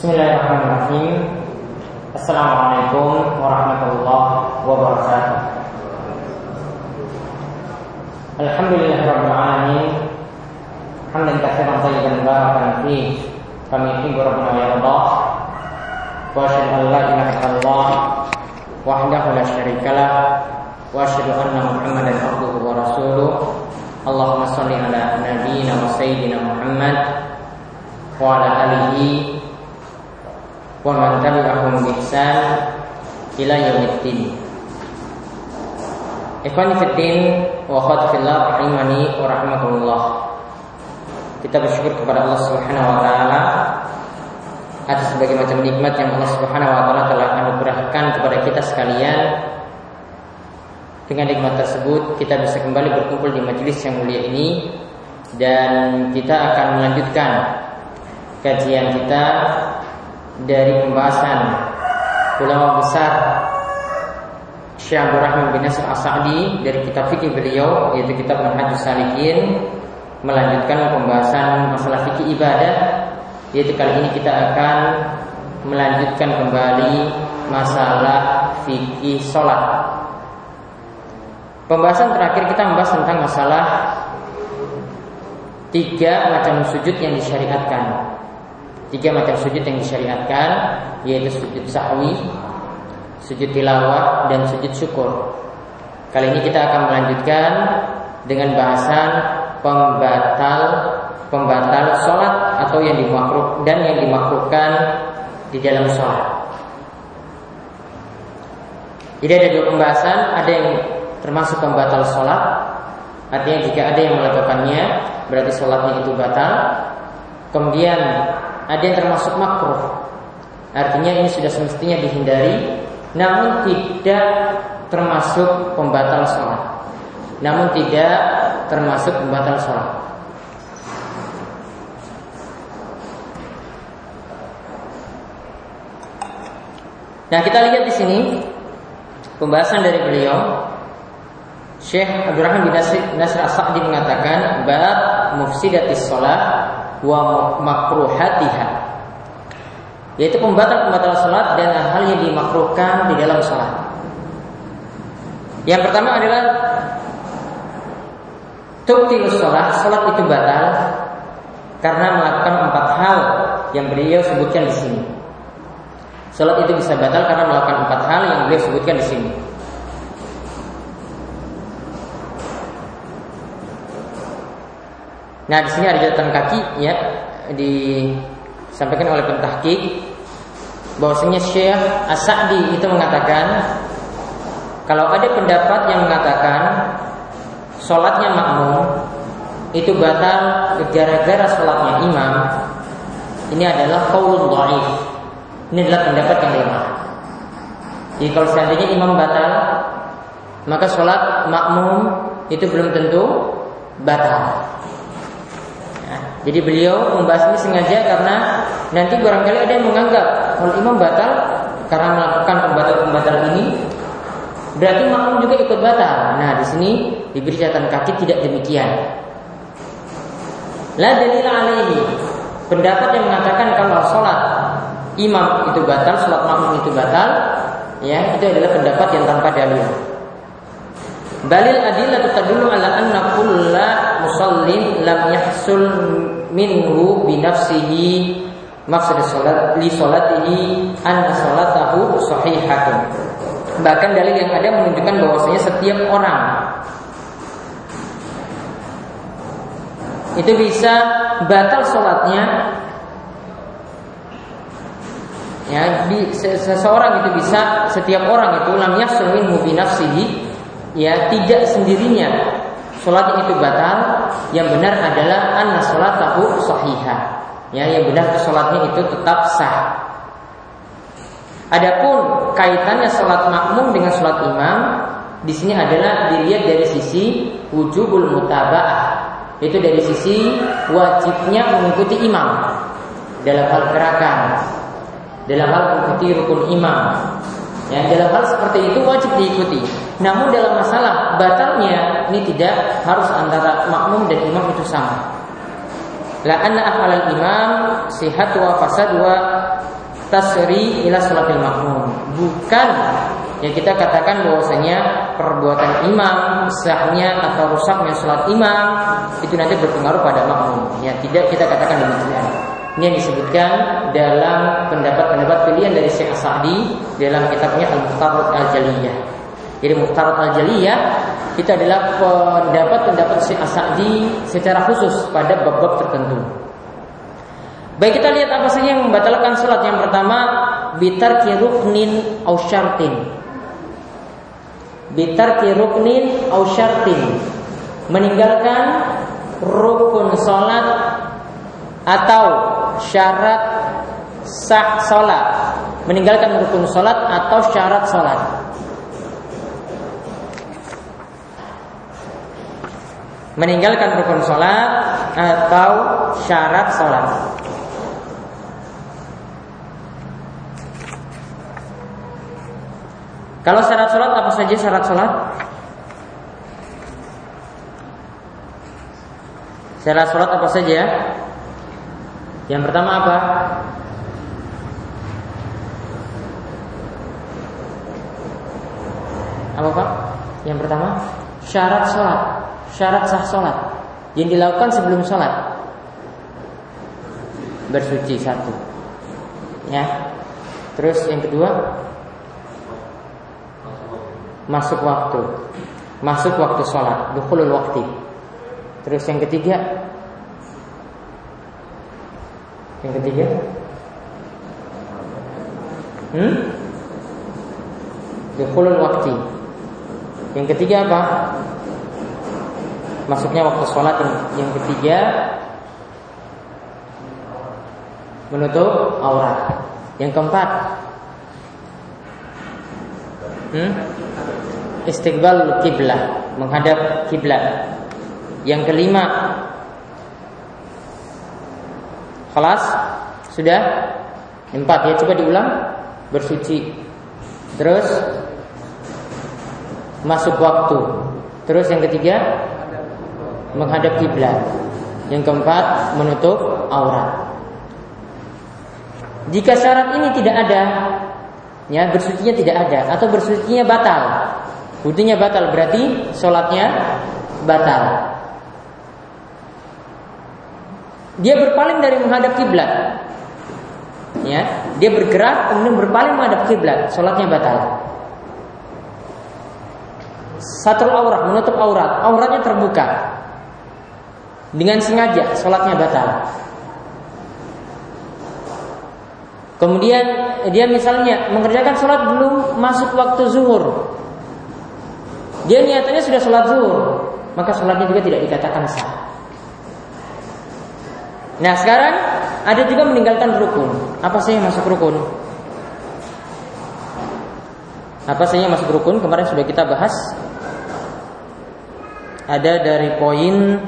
Bismillahirrahmanirrahim. Assalamualaikum warahmatullahi wabarakatuh. Alhamdulillahirrahmanirrahim Hamdan kathiran tayyiban barakan fi Kami ibu Rabbuna ya Allah Wa asyhadu an la ilaha illallah Wahdahu la syarikalah Wa asyhadu anna Muhammadan abduhu wa rasuluh. Allahumma salli ala nabiyyina wa sayyidina Muhammad Wa ala alihi wa man tabi'ahum bi ihsan ila yaumiddin. Ikhwani fiddin wa akhwati fillah rahimani wa rahmatullah. Kita bersyukur kepada Allah Subhanahu wa taala atas berbagai macam nikmat yang Allah Subhanahu wa taala telah anugerahkan kepada kita sekalian. Dengan nikmat tersebut kita bisa kembali berkumpul di majelis yang mulia ini dan kita akan melanjutkan kajian kita dari pembahasan ulama besar Syekh Abdul Rahman bin Nasir As-Sa'di dari kitab fikih beliau yaitu kitab Manhajus Salikin melanjutkan pembahasan masalah fikih ibadah yaitu kali ini kita akan melanjutkan kembali masalah fikih sholat. Pembahasan terakhir kita membahas tentang masalah tiga macam sujud yang disyariatkan tiga macam sujud yang disyariatkan yaitu sujud sahwi, sujud tilawah dan sujud syukur. Kali ini kita akan melanjutkan dengan bahasan pembatal pembatal sholat atau yang dimakruh dan yang dimakruhkan di dalam sholat. Jadi ada dua pembahasan, ada yang termasuk pembatal sholat, artinya jika ada yang melakukannya berarti sholatnya itu batal. Kemudian ada yang termasuk makruh. Artinya ini sudah semestinya dihindari, namun tidak termasuk pembatal sholat. Namun tidak termasuk pembatal sholat. Nah kita lihat di sini pembahasan dari beliau Syekh Abdurrahman bin Nasir, Nasir As-Sa'di mengatakan bab mufsidatis sholat wa makruhatiha yaitu pembatal-pembatal salat dan hal yang dimakruhkan di dalam salat. Yang pertama adalah tubtilus salat, salat itu batal karena melakukan empat hal yang beliau sebutkan di sini. Salat itu bisa batal karena melakukan empat hal yang beliau sebutkan di sini. Nah, di sini ada catatan kaki ya disampaikan oleh pentahqiq bahwasanya Syekh As-Sa'di itu mengatakan kalau ada pendapat yang mengatakan sholatnya makmum itu batal gara-gara sholatnya imam ini adalah qaulun dhaif. Ini adalah pendapat yang lemah. Jadi kalau seandainya imam batal maka sholat makmum itu belum tentu batal. Jadi beliau membahas ini sengaja karena nanti barangkali ada yang menganggap kalau imam batal karena melakukan pembatal-pembatal ini berarti makmum juga ikut batal. Nah, di sini diberi catatan kaki tidak demikian. La dalil alaihi. Pendapat yang mengatakan kalau sholat imam itu batal, sholat makmum itu batal, ya itu adalah pendapat yang tanpa dalil. Balil adillah tadullu ala anna kulla musallin lam yahsul minhu bi nafsihi maksud salat li salatihi anna salatahu sahihatun. Bahkan dalil yang ada menunjukkan bahwasanya setiap orang itu bisa batal sholatnya. Ya seseorang itu bisa setiap orang itu lam yahsul minhu bi nafsihi ya tidak sendirinya sholat itu batal yang benar adalah anna tahu sahihah. Ya yang benar sholatnya itu tetap sah. Adapun kaitannya sholat makmum dengan sholat imam di sini adalah dilihat dari sisi wujubul mutabaah. Itu dari sisi wajibnya mengikuti imam dalam hal gerakan dalam hal mengikuti rukun imam Ya, dalam hal seperti itu wajib diikuti. Namun dalam masalah batalnya ini tidak harus antara makmum dan imam itu sama. la anna af'al imam sihat wa fasad wa tasri ila salatil makmum. Bukan yang kita katakan bahwasanya perbuatan imam sahnya atau rusaknya salat imam itu nanti berpengaruh pada makmum. Ya, tidak kita katakan demikian. Ini yang disebutkan dalam pendapat-pendapat pilihan dari Syekh Sa'di dalam kitabnya Al-Muhtarat Al-Jaliyah. Jadi Muhtarat Al-Jaliyah itu adalah pendapat-pendapat Syekh Sa'di secara khusus pada bab-bab tertentu. Baik kita lihat apa saja yang membatalkan salat. Yang pertama, bitar kiruknin au syartin. Bitar kiruknin au syartin. Meninggalkan rukun salat atau syarat sah salat. Meninggalkan rukun salat atau syarat salat. Meninggalkan rukun salat atau syarat salat. Kalau syarat sholat apa saja syarat sholat? Syarat sholat apa saja? Yang pertama apa? Apa Pak? Yang pertama syarat sholat, syarat sah sholat. Yang dilakukan sebelum sholat. Bersuci satu, ya. Terus yang kedua? Masuk waktu. Masuk waktu sholat. Dukhulul waktu terus yang ketiga yang ketiga? Hmm? Dukhulul waktu yang ketiga apa? Masuknya waktu sholat yang, yang ketiga menutup aurat. Yang keempat? Hmm? istiqbal kiblah, menghadap kiblat. Yang kelima, kelas? Sudah? Empat ya coba diulang. Bersuci. Terus? Masuk waktu. Terus yang ketiga? Menghadap kiblat. Yang keempat menutup aurat. Jika syarat ini tidak ada ya bersucinya tidak ada atau bersucinya batal. Wudhunya batal berarti sholatnya batal. Dia berpaling dari menghadap kiblat. Ya, dia bergerak kemudian berpaling menghadap kiblat, sholatnya batal. Satu aurat menutup aurat, auratnya terbuka. Dengan sengaja sholatnya batal. Kemudian dia misalnya mengerjakan sholat belum masuk waktu zuhur, dia niatannya sudah sholat zuhur, maka sholatnya juga tidak dikatakan sah. Nah sekarang ada juga meninggalkan rukun. Apa sih yang masuk rukun? Apa sih yang masuk rukun? Kemarin sudah kita bahas. Ada dari poin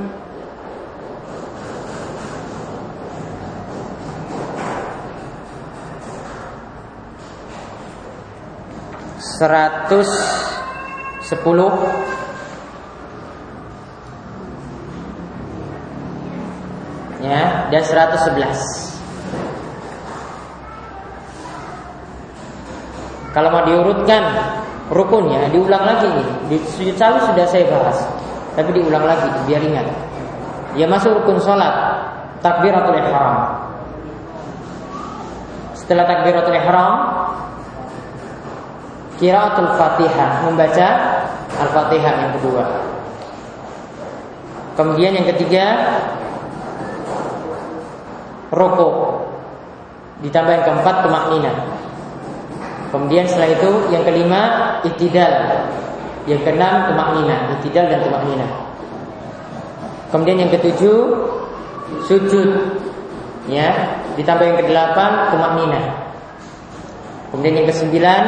seratus 10 ya dan 111 kalau mau diurutkan rukunnya diulang lagi. Nih di sujud sawi sudah saya bahas tapi diulang lagi biar ingat. Ya masuk rukun sholat takbiratul ihram. Setelah takbiratul ihram kiraatul fatihah membaca Al-Fatihah yang kedua. Kemudian yang ketiga rokok ditambah yang keempat kemakninan. Kemudian setelah itu yang kelima itidal, yang keenam kemakninan, itidal dan kemakninan. Kemudian yang ketujuh sujud, ya ditambah yang kedelapan kemakninan. Kemudian yang kesembilan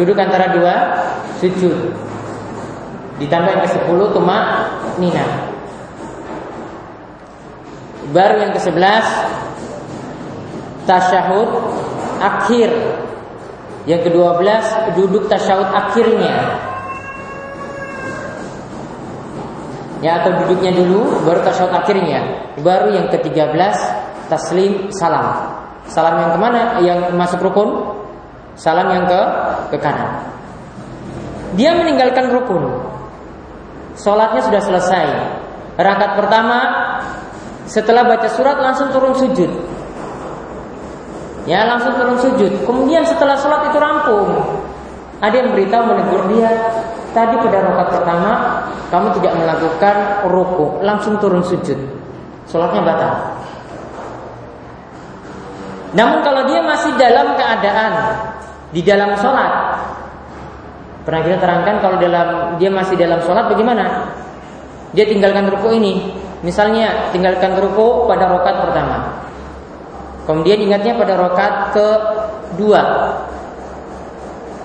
duduk antara dua sujud. Ditambah yang ke-10 tumak nina. Baru yang ke-11 tasyahud akhir. Yang ke-12 duduk tasyahud akhirnya. ya atau duduknya dulu baru tasyahud akhirnya. Baru yang ke-13 taslim salam. Salam yang ke mana? Yang masuk rukun? Salam yang ke ke kanan. Dia meninggalkan rukun. Sholatnya sudah selesai. Rakaat pertama setelah baca surat langsung turun sujud ya langsung turun sujud kemudian setelah sholat itu rampung ada yang beritahu menegur dia Tadi pada rakaat pertama kamu tidak melakukan ruku, langsung turun sujud. Sholatnya batal. Namun kalau dia masih dalam keadaan di dalam sholat, pernah kita terangkan kalau dalam dia masih dalam sholat bagaimana? Dia tinggalkan ruku ini, misalnya tinggalkan ruku pada rokat pertama, kemudian ingatnya pada rokat kedua.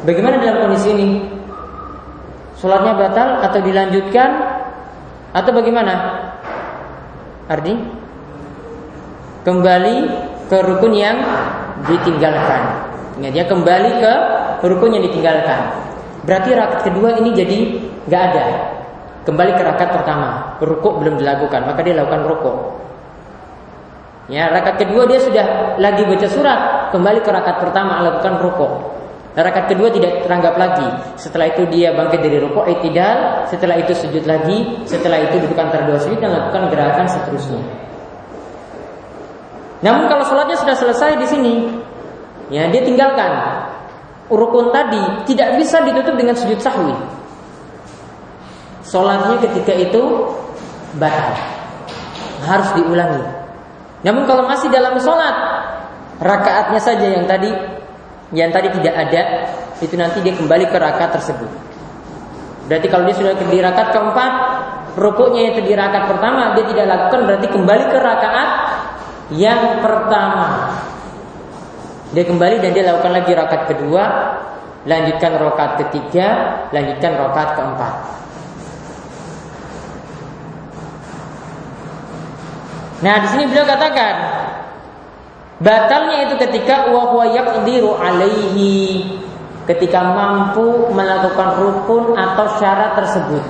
Bagaimana dalam kondisi ini? Sholatnya batal atau dilanjutkan Atau bagaimana? Ardi Kembali ke rukun yang ditinggalkan Ingat ya kembali ke rukun yang ditinggalkan Berarti rakaat kedua ini jadi nggak ada Kembali ke rakaat pertama Rukuk belum dilakukan Maka dia lakukan rukuk Ya, rakaat kedua dia sudah lagi baca surat, kembali ke rakaat pertama lakukan rukuk. Rakaat kedua tidak teranggap lagi. Setelah itu dia bangkit dari rukuk itidal, setelah itu sujud lagi, setelah itu duduk antara dua sujud dan lakukan gerakan seterusnya. Namun kalau sholatnya sudah selesai di sini, ya dia tinggalkan rukun tadi tidak bisa ditutup dengan sujud sahwi. Sholatnya ketika itu batal, harus diulangi. Namun kalau masih dalam sholat, rakaatnya saja yang tadi yang tadi tidak ada itu nanti dia kembali ke rakaat tersebut. Berarti kalau dia sudah di rakaat keempat, rukuknya itu di rakaat pertama dia tidak lakukan berarti kembali ke rakaat yang pertama. Dia kembali dan dia lakukan lagi rakaat kedua, lanjutkan rakaat ketiga, lanjutkan rakaat keempat. Nah, di sini beliau katakan Batalnya itu ketika wa huwa yaqdiru alaihi ketika mampu melakukan rukun atau syarat tersebut.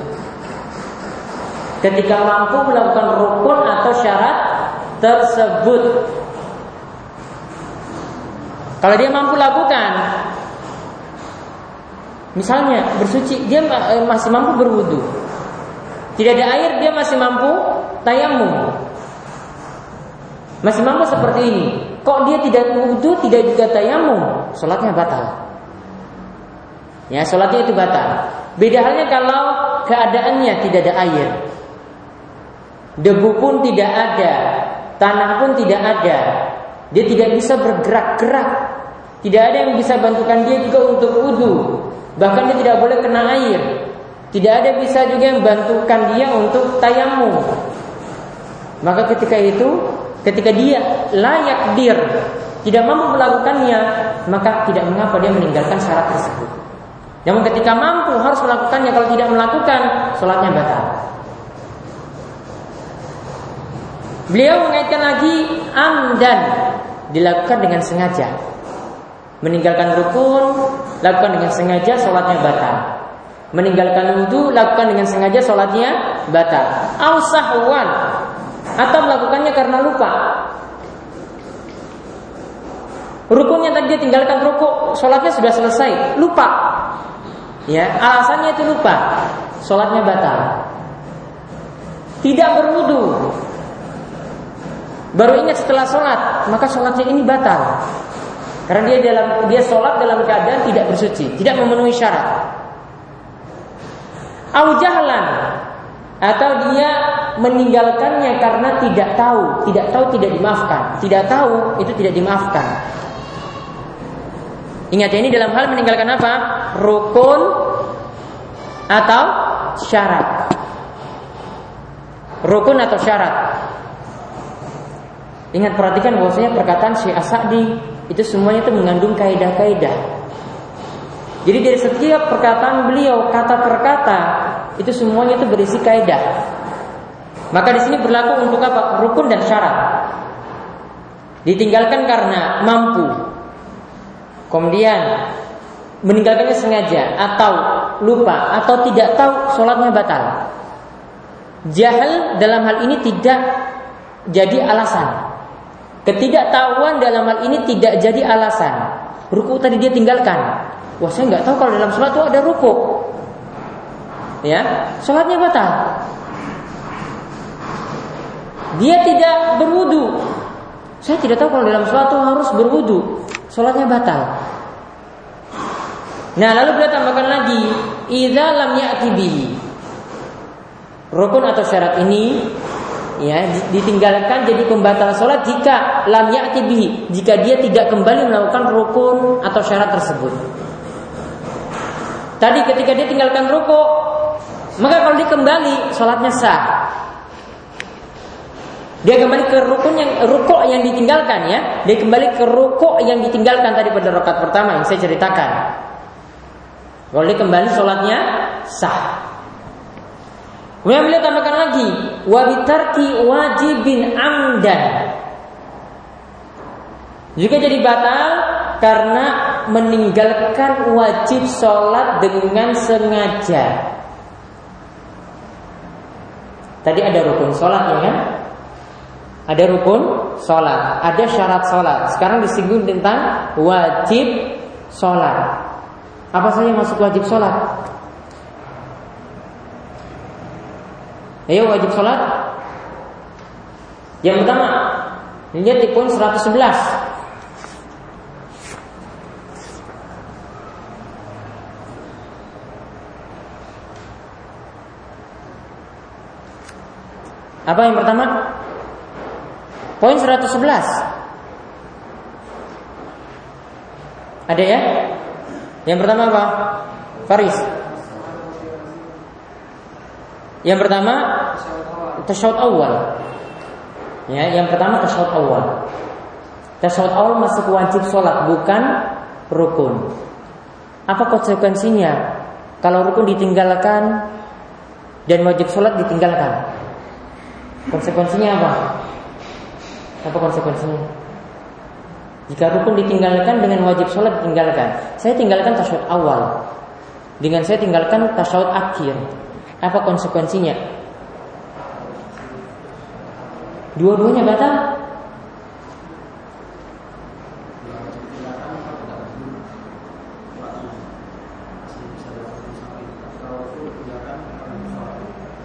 Ketika mampu melakukan rukun atau syarat tersebut. Kalau dia mampu lakukan Misalnya bersuci dia eh, masih mampu berwudu. Tidak ada air dia masih mampu tayamum. Masih mampu seperti ini. Kok dia tidak wudhu, tidak juga tayamum, sholatnya batal. Ya, sholatnya itu batal. Beda halnya kalau keadaannya tidak ada air. Debu pun tidak ada, tanah pun tidak ada. Dia tidak bisa bergerak-gerak. Tidak ada yang bisa bantukan dia juga untuk wudhu. Bahkan dia tidak boleh kena air. Tidak ada bisa juga yang bantukan dia untuk tayamum. Maka ketika itu Ketika dia layak dir tidak mampu melakukannya, maka tidak mengapa dia meninggalkan syarat tersebut. Namun ketika mampu harus melakukannya, kalau tidak melakukan, sholatnya batal. Beliau mengaitkan lagi amdan dilakukan dengan sengaja. Meninggalkan rukun, lakukan dengan sengaja, sholatnya batal. Meninggalkan wudhu, lakukan dengan sengaja, sholatnya batal. Al sahwan atau melakukannya karena lupa. Rukunnya tadi dia tinggalkan rukuk, sholatnya sudah selesai, lupa. Ya, alasannya itu lupa, sholatnya batal. Tidak berwudu, baru ingat setelah sholat, maka sholatnya ini batal. Karena dia dalam dia sholat dalam keadaan tidak bersuci, tidak memenuhi syarat. Au atau dia meninggalkannya karena tidak tahu, tidak tahu tidak dimaafkan, tidak tahu itu tidak dimaafkan. Ingat ya, ini dalam hal meninggalkan apa? Rukun atau syarat. Rukun atau syarat. Ingat perhatikan bahwasanya perkataan Syekh Asadi itu semuanya itu mengandung kaidah-kaidah. Jadi dari setiap perkataan beliau kata per kata itu semuanya itu berisi kaidah. Maka di sini berlaku untuk apa? Rukun dan syarat. Ditinggalkan karena mampu. Kemudian meninggalkannya sengaja atau lupa atau tidak tahu sholatnya batal. Jahil dalam hal ini tidak jadi alasan. Ketidaktahuan dalam hal ini tidak jadi alasan. Ruku tadi dia tinggalkan. Wah saya nggak tahu kalau dalam sholat itu ada ruku. Ya, sholatnya batal. Dia tidak berwudu. Saya tidak tahu kalau dalam sholat itu harus berwudu. Sholatnya batal. Nah, lalu beliau tambahkan lagi, idza lam ya'ti bihi. Rukun atau syarat ini ya ditinggalkan jadi pembatal sholat jika lam ya'ti bihi, jika dia tidak kembali melakukan rukun atau syarat tersebut. Tadi ketika dia tinggalkan rukuk, maka kalau dia kembali sholatnya sah. Dia kembali ke rukun yang rukuk yang ditinggalkan ya. Dia kembali ke rukuk yang ditinggalkan tadi pada rakaat pertama yang saya ceritakan. Kalau dia kembali sholatnya sah. Kemudian beliau tambahkan lagi, wabitarki wajibin amdan. Juga jadi batal karena meninggalkan wajib sholat dengan sengaja. Tadi ada rukun sholat ya kan? Ada rukun sholat, ada syarat sholat. Sekarang disinggung tentang wajib sholat. Apa saja masuk wajib sholat? Ayo wajib sholat. Yang pertama, lihat di poin 111. Apa yang pertama? Poin 111. Ada ya? Yang pertama apa? Faris. Yang pertama tasyahud awal. Ya, yang pertama tasyahud awal. Tasyahud awal masuk wajib sholat bukan rukun. Apa konsekuensinya? Kalau rukun ditinggalkan dan wajib sholat ditinggalkan, konsekuensinya apa? Apa konsekuensinya? Jika rukun ditinggalkan dengan wajib sholat ditinggalkan, saya tinggalkan tasyahud awal, dengan saya tinggalkan tasyahud akhir, apa konsekuensinya? Dua-duanya batal.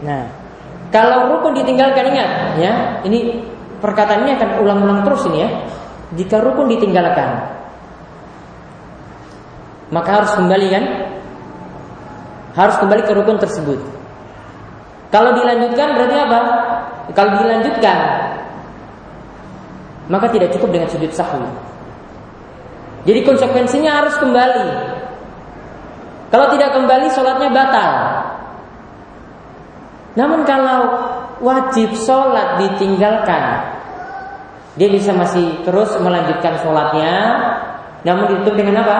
Nah, kalau rukun ditinggalkan ingat ya, ini perkataan ini akan ulang-ulang terus ini ya. Jika rukun ditinggalkan, maka harus kembali kan? Harus kembali ke rukun tersebut. Kalau dilanjutkan berarti apa? Kalau dilanjutkan maka tidak cukup dengan sujud sahwi. Jadi konsekuensinya harus kembali. Kalau tidak kembali sholatnya batal. Namun kalau wajib sholat ditinggalkan, dia bisa masih terus melanjutkan sholatnya, namun ditutup dengan apa?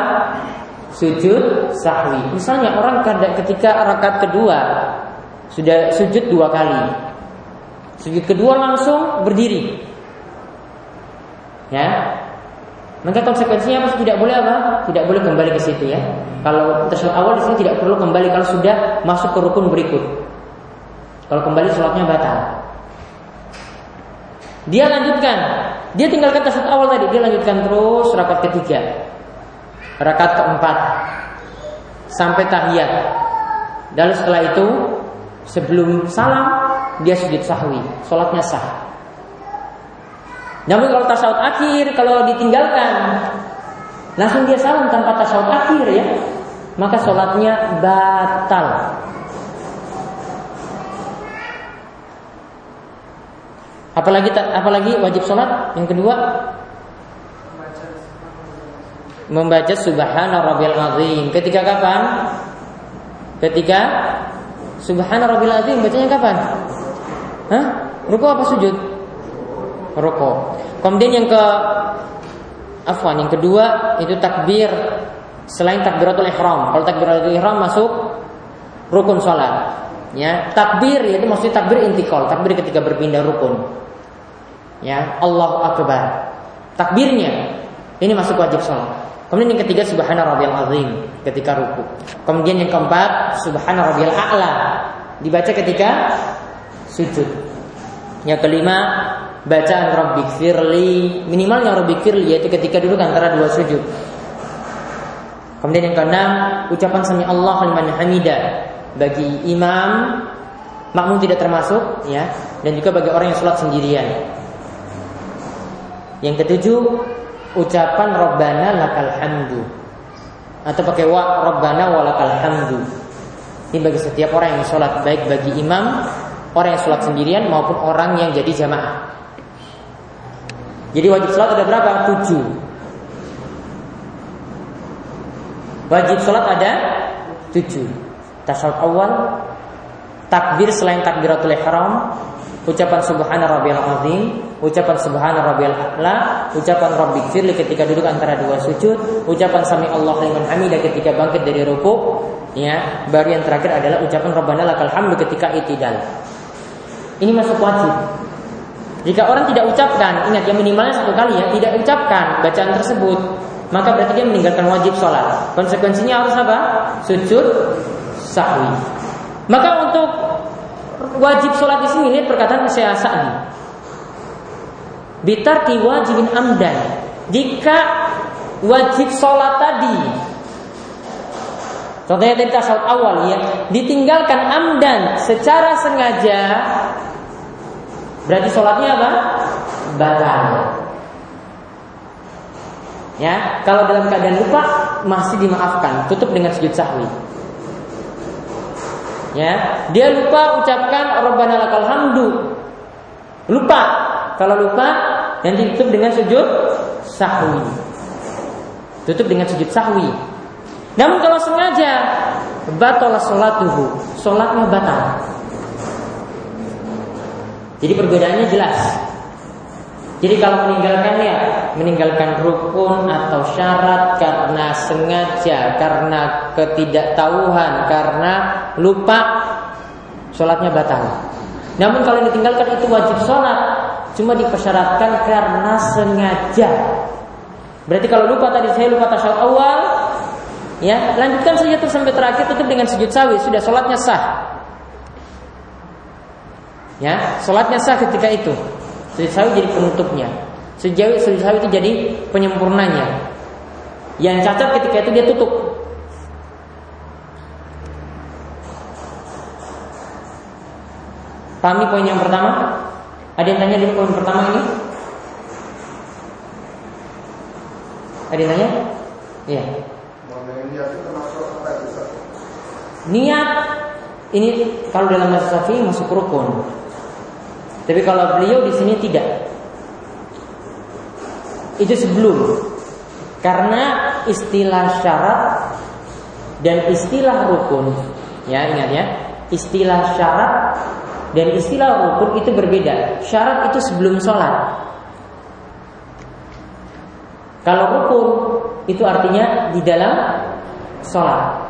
Sujud sahwi. Misalnya orang ketika rakaat kedua sudah sujud dua kali. Sujud kedua langsung berdiri. Ya. Maka konsekuensinya apa? Tidak boleh apa? Tidak boleh kembali ke situ ya. Kalau tersebut awal di sini tidak perlu kembali kalau sudah masuk ke rukun berikut. Kalau kembali sholatnya batal. Dia lanjutkan. Dia tinggalkan tasawuf awal tadi. Dia lanjutkan terus rakaat ketiga. Rakaat keempat. Sampai tahiyat. Dan setelah itu sebelum salam dia sujud sahwi, sholatnya sah. Namun kalau tasawuf akhir kalau ditinggalkan langsung dia salam tanpa tasawuf akhir ya, maka sholatnya batal. Apalagi apalagi wajib sholat yang kedua membaca subhana rabbil azim. Ketika kapan? Ketika Subhana rabbil azim bacanya kapan? Hah? Ruku apa sujud? Ruku. Kemudian yang ke afwan, yang kedua itu takbir selain takbiratul ihram. Kalau takbiratul ihram masuk rukun salat. Ya, takbir itu maksudnya takbir intikal, takbir ketika berpindah rukun. Ya, Allahu akbar. Takbirnya ini masuk wajib salat. Kemudian yang ketiga subhana rabbiyal azim ketika ruku. Kemudian yang keempat subhana rabbiyal a'la dibaca ketika sujud. Yang kelima, bacaan Rabbik firli minimalnya Rabbik firli yaitu ketika duduk antara dua sujud. Kemudian yang keenam, ucapan sami Allah liman hamida bagi imam makmum tidak termasuk ya dan juga bagi orang yang sholat sendirian. Yang ketujuh, ucapan Rabbana lakal hamdu atau pakai wa Rabbana walakal hamdu. Ini bagi setiap orang yang sholat baik bagi imam, orang yang sholat sendirian maupun orang yang jadi jamaah. Jadi wajib sholat ada berapa? Tujuh. Wajib sholat ada tujuh. Tasawuf awal, takbir selain takbiratul ihram, ucapan subhana rabbiyal azim, ucapan subhana rabbiyal a'la, ucapan rabbik firli ketika duduk antara dua sujud, ucapan sami Allah liman hamidah ketika bangkit dari ruku, ya. Baru yang terakhir adalah ucapan rabbana lakal hamdu ketika itidal. Ini masuk wajib. Jika orang tidak ucapkan, ingat yang minimalnya satu kali ya, tidak ucapkan bacaan tersebut, maka berarti dia meninggalkan wajib sholat. Konsekuensinya harus apa? Sujud sahwi. Maka untuk wajib sholat di sini lihat perkataan Syekh Sa'di. Bitarti wajibin amdan. Jika wajib sholat tadi Contohnya tadi tasawuf awal ya Ditinggalkan amdan secara sengaja Berarti sholatnya apa? Batal Ya, kalau dalam keadaan lupa masih dimaafkan, tutup dengan sujud sahwi. Ya, dia lupa ucapkan Rabbana lakal hamdu. Lupa. Kalau lupa nanti tutup dengan sujud sahwi. Tutup dengan sujud sahwi. Namun kalau sengaja batal salatuhu, salatnya batal. Jadi perbedaannya jelas. Jadi kalau meninggalkannya, meninggalkan rukun atau syarat karena sengaja, karena ketidaktahuan, karena lupa, sholatnya batal. Namun kalau ditinggalkan itu wajib sholat, cuma dipersyaratkan karena sengaja. Berarti kalau lupa tadi saya lupa tasyahud awal, ya lanjutkan saja terus sampai terakhir tutup dengan sujud sawi, sudah sholatnya sah. Ya, sholatnya sah ketika itu. Sujud sawi jadi penutupnya. Sejauh sujud sawi itu jadi penyempurnanya. Yang cacat ketika itu dia tutup. Pahami poin yang pertama? Ada yang tanya di poin pertama ini? Ada yang tanya? Iya. Niat ini kalau dalam bahasa Syafi'i masuk rukun. Tapi kalau beliau di sini tidak. Itu sebelum. Karena istilah syarat dan istilah rukun, ya ingat ya, istilah syarat dan istilah rukun itu berbeda. Syarat itu sebelum sholat. Kalau rukun itu artinya di dalam sholat.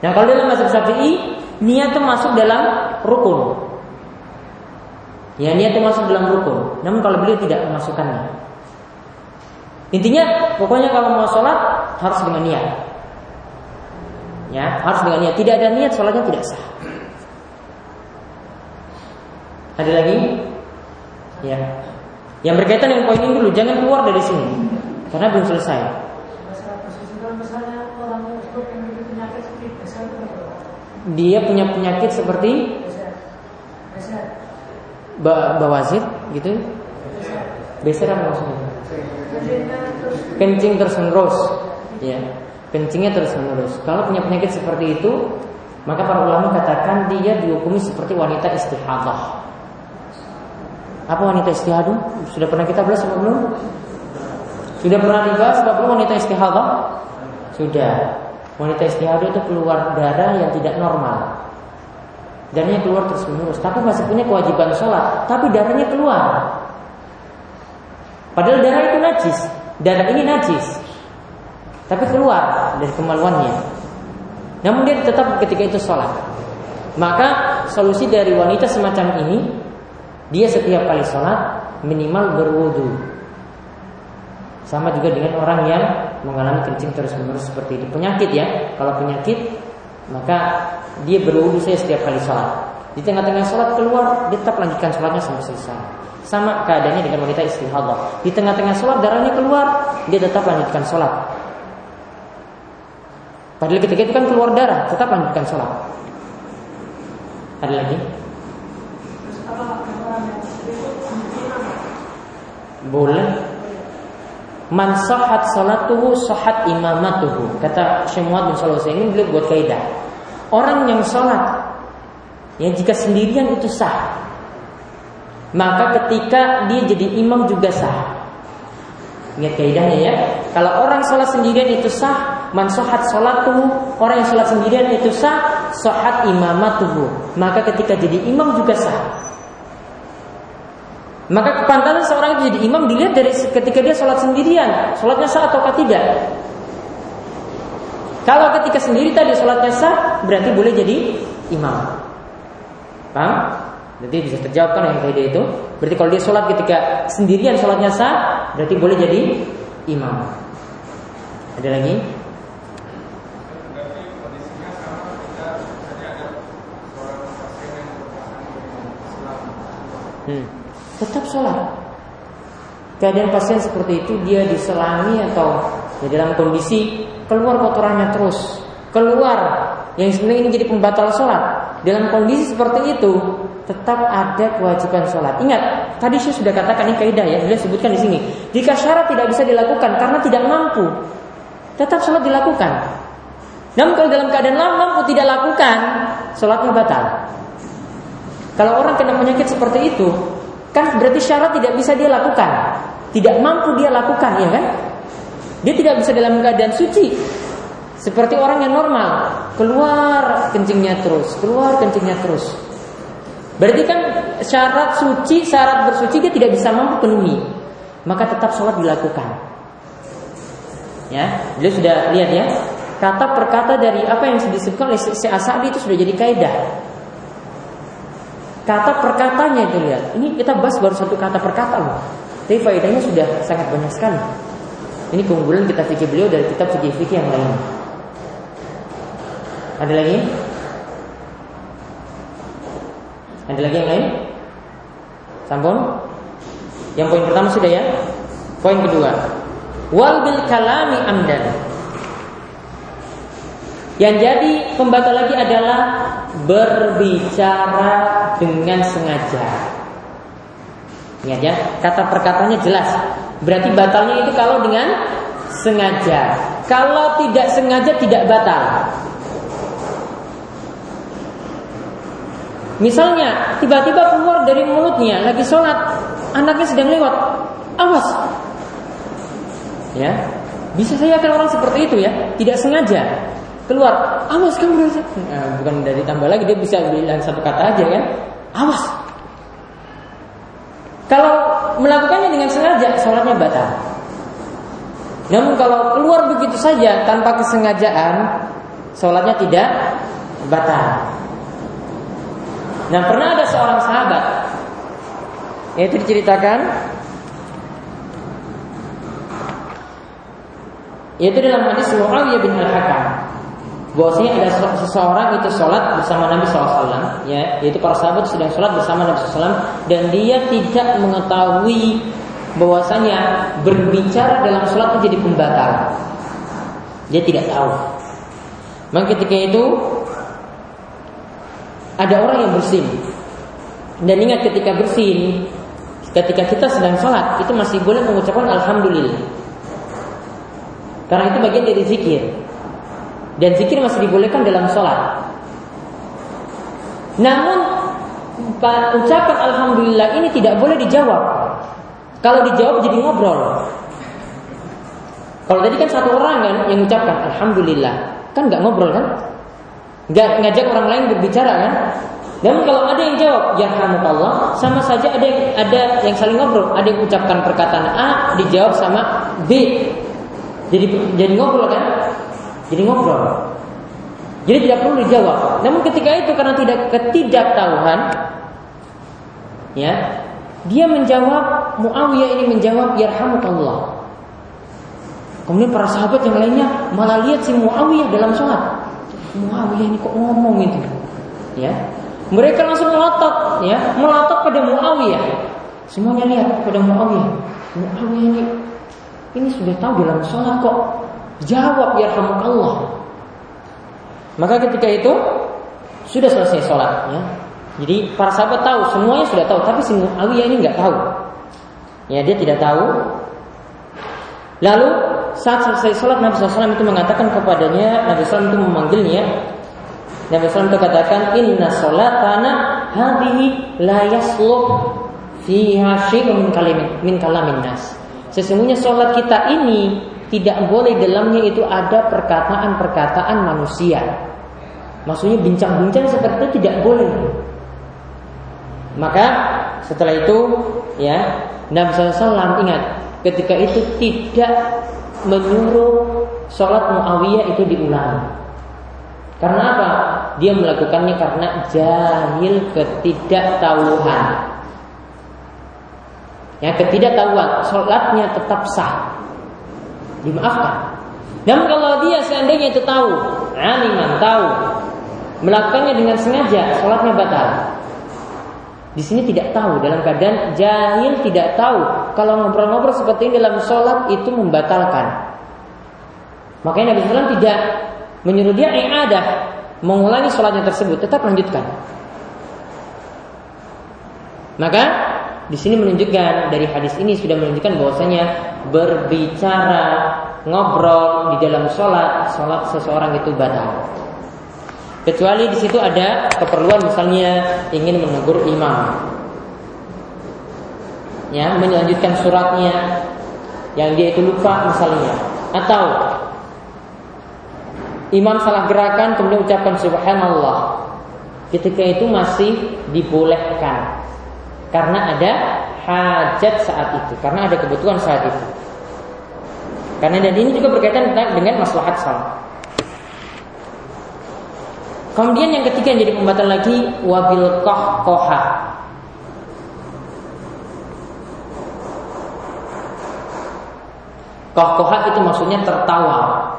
Nah kalau dalam mazhab syafi'i niat itu masuk dalam rukun. Ya niat itu masuk dalam rukun. Namun kalau beliau tidak memasukkannya. Intinya pokoknya kalau mau sholat harus dengan niat. Ya harus dengan niat. Tidak ada niat sholatnya tidak sah. Ada lagi? Ya. Yang berkaitan dengan poin ini dulu, jangan keluar dari sini karena belum selesai. Dia punya penyakit seperti bawazir gitu. Beser apa maksudnya? Kencing terus menerus. Ya kencingnya terus menerus. Kalau punya penyakit seperti itu maka para ulama katakan dia dihukumi seperti wanita istihadah. Apa wanita istihadah? Sudah pernah kita bahas belum sudah pernah dibahas apa belum wanita istihadah? Sudah Wanita istihadah itu keluar darah yang tidak normal. Darahnya keluar terus menerus, tapi masih punya kewajiban sholat, tapi darahnya keluar. Padahal darah itu najis, darah ini najis, tapi keluar dari kemaluannya. Namun dia tetap ketika itu sholat. Maka solusi dari wanita semacam ini, dia setiap kali sholat minimal berwudu. Sama juga dengan orang yang mengalami kencing terus menerus seperti itu. Penyakit ya. Kalau penyakit maka dia berwudu saya setiap kali sholat. Di tengah-tengah sholat keluar, dia tetap lanjutkan sholatnya sampai selesai. Sama keadaannya dengan wanita istihadah. Di tengah-tengah sholat darahnya keluar, dia tetap lanjutkan sholat. Padahal ketika itu kan keluar darah, tetap lanjutkan sholat. Ada lagi? Boleh. Man sahat salatuhu sahat imamatuhu. Kata Syekh Muhammad bin ini beliau buat kaidah. Orang yang sholat Ya jika sendirian itu sah. Maka ketika dia jadi imam juga sah. Ingat kaidahnya ya. Kalau orang sholat sendirian itu sah Man sholat tuh Orang yang sholat sendirian itu sah Sholat imamatuhu. Maka ketika jadi imam juga sah Maka kepantasan seorang itu jadi imam dilihat dari ketika dia sholat sendirian Sholatnya sah atau tidak Kalau ketika sendiri tadi sholatnya sah Berarti boleh jadi imam Paham? Jadi bisa terjawabkan yang kaidah itu. Berarti kalau dia sholat ketika sendirian sholatnya sah, berarti boleh jadi imam. Ada lagi? Hmm. Tetap sholat. Keadaan pasien seperti itu dia diselangi atau ya dalam kondisi keluar kotorannya terus, keluar yang sebenarnya ini jadi pembatal sholat. Dalam kondisi seperti itu, tetap ada kewajiban sholat. Ingat, tadi saya sudah katakan ini kaidah ya, sudah sebutkan di sini. Jika syarat tidak bisa dilakukan karena tidak mampu, tetap sholat dilakukan. Namun kalau dalam keadaan mampu tidak lakukan, sholatnya batal. Kalau orang kena penyakit seperti itu, kan berarti syarat tidak bisa dia lakukan, tidak mampu dia lakukan, ya kan? Dia tidak bisa dalam keadaan suci, seperti orang yang normal, keluar kencingnya terus, keluar kencingnya terus. Berarti kan syarat suci, syarat bersuci dia tidak bisa mampu penuhi. Maka tetap sholat dilakukan. Ya, dia sudah lihat ya. Kata per kata dari apa yang disebutkan oleh si Asabi itu sudah jadi kaidah. Kata perkatanya itu lihat. Ini kita bahas baru satu kata perkata loh. Tapi faedahnya sudah sangat banyak sekali. Ini keunggulan kita fikih beliau dari kitab fikih-fikih yang lain. Ada lagi? Ada lagi yang lain? Sampun? Yang poin pertama sudah ya? Poin kedua. Wal bil kalami amdan. Yang jadi pembatal lagi adalah berbicara dengan sengaja. Ingat ya, kata perkataannya jelas. Berarti batalnya itu kalau dengan sengaja. Kalau tidak sengaja tidak batal. Misalnya tiba-tiba keluar dari mulutnya lagi sholat, anaknya sedang lewat, awas. Ya, bisa saya akan orang seperti itu ya, tidak sengaja keluar, awas kamu dari nah, bukan dari tambah lagi dia bisa bilang satu kata aja kan, awas. Kalau melakukannya dengan sengaja, sholatnya batal. Namun kalau keluar begitu saja tanpa kesengajaan, sholatnya tidak batal. Nah pernah ada seorang sahabat Yaitu diceritakan Yaitu dalam hadis Muawiyah bin Al-Hakam Bahwasanya ada seseorang itu sholat bersama Nabi SAW ya, Yaitu para sahabat sedang sholat bersama Nabi SAW Dan dia tidak mengetahui bahwasanya berbicara dalam sholat itu jadi pembatal Dia tidak tahu Maka ketika itu ada orang yang bersin. Dan ingat ketika bersin, ketika kita sedang sholat, itu masih boleh mengucapkan Alhamdulillah. Karena itu bagian dari zikir. Dan zikir masih dibolehkan dalam sholat. Namun, ucapan Alhamdulillah ini tidak boleh dijawab. Kalau dijawab jadi ngobrol. Kalau tadi kan satu orang kan yang mengucapkan Alhamdulillah, kan nggak ngobrol kan? Nggak ngajak orang lain berbicara kan? Namun kalau ada yang jawab ya Allah, sama saja ada yang ada yang saling ngobrol. Ada yang ucapkan perkataan A dijawab sama B. Jadi jadi ngobrol kan? Jadi ngobrol. Jadi tidak perlu dijawab. Namun ketika itu karena tidak ketidaktahuan, ya dia menjawab Muawiyah ini menjawab yarhamukallah. Kemudian para sahabat yang lainnya malah lihat si Muawiyah dalam sholat. Muawiyah ini kok ngomong itu? Ya. Mereka langsung melotot ya, melotot pada Muawiyah. Semuanya lihat pada Muawiyah. Muawiyah ini ini sudah tahu dalam sholat kok jawab ya Allah. Maka ketika itu sudah selesai sholat ya. Jadi para sahabat tahu, semuanya sudah tahu, tapi si Muawiyah ini nggak tahu. Ya dia tidak tahu. Lalu saat selesai sholat Nabi SAW itu mengatakan kepadanya, Nabi SAW itu memanggilnya. Nabi SAW itu katakan, Inna sholatana hadihi la yasluh fiha min kalamin nas. Sesungguhnya sholat kita ini tidak boleh dalamnya itu ada perkataan-perkataan manusia. Maksudnya bincang-bincang seperti itu tidak boleh. Maka setelah itu ya Nabi SAW ingat ketika itu tidak menyuruh sholat Muawiyah itu diulangi. Karena apa? Dia melakukannya karena jahil ketidaktahuan. Ya ketidaktahuan, sholatnya tetap sah. Dimaafkan. Namun kalau dia seandainya itu tahu, aliman tahu, melakukannya dengan sengaja, sholatnya batal. Di sini tidak tahu dalam keadaan jahil tidak tahu kalau ngobrol-ngobrol seperti ini dalam sholat itu membatalkan. Makanya Nabi SAW tidak menyuruh dia i'adah mengulangi sholatnya tersebut, tetap lanjutkan. Maka di sini menunjukkan dari hadis ini sudah menunjukkan bahwasanya berbicara ngobrol di dalam sholat sholat seseorang itu batal. Kecuali di situ ada keperluan misalnya ingin menegur imam, ya melanjutkan suratnya yang dia itu lupa misalnya, atau imam salah gerakan kemudian ucapkan subhanallah, ketika itu masih dibolehkan karena ada hajat saat itu, karena ada kebutuhan saat itu. Karena dan ini juga berkaitan dengan maslahat salat. Kemudian yang ketiga yang jadi pembatal lagi wabil koha. Koh itu maksudnya tertawa.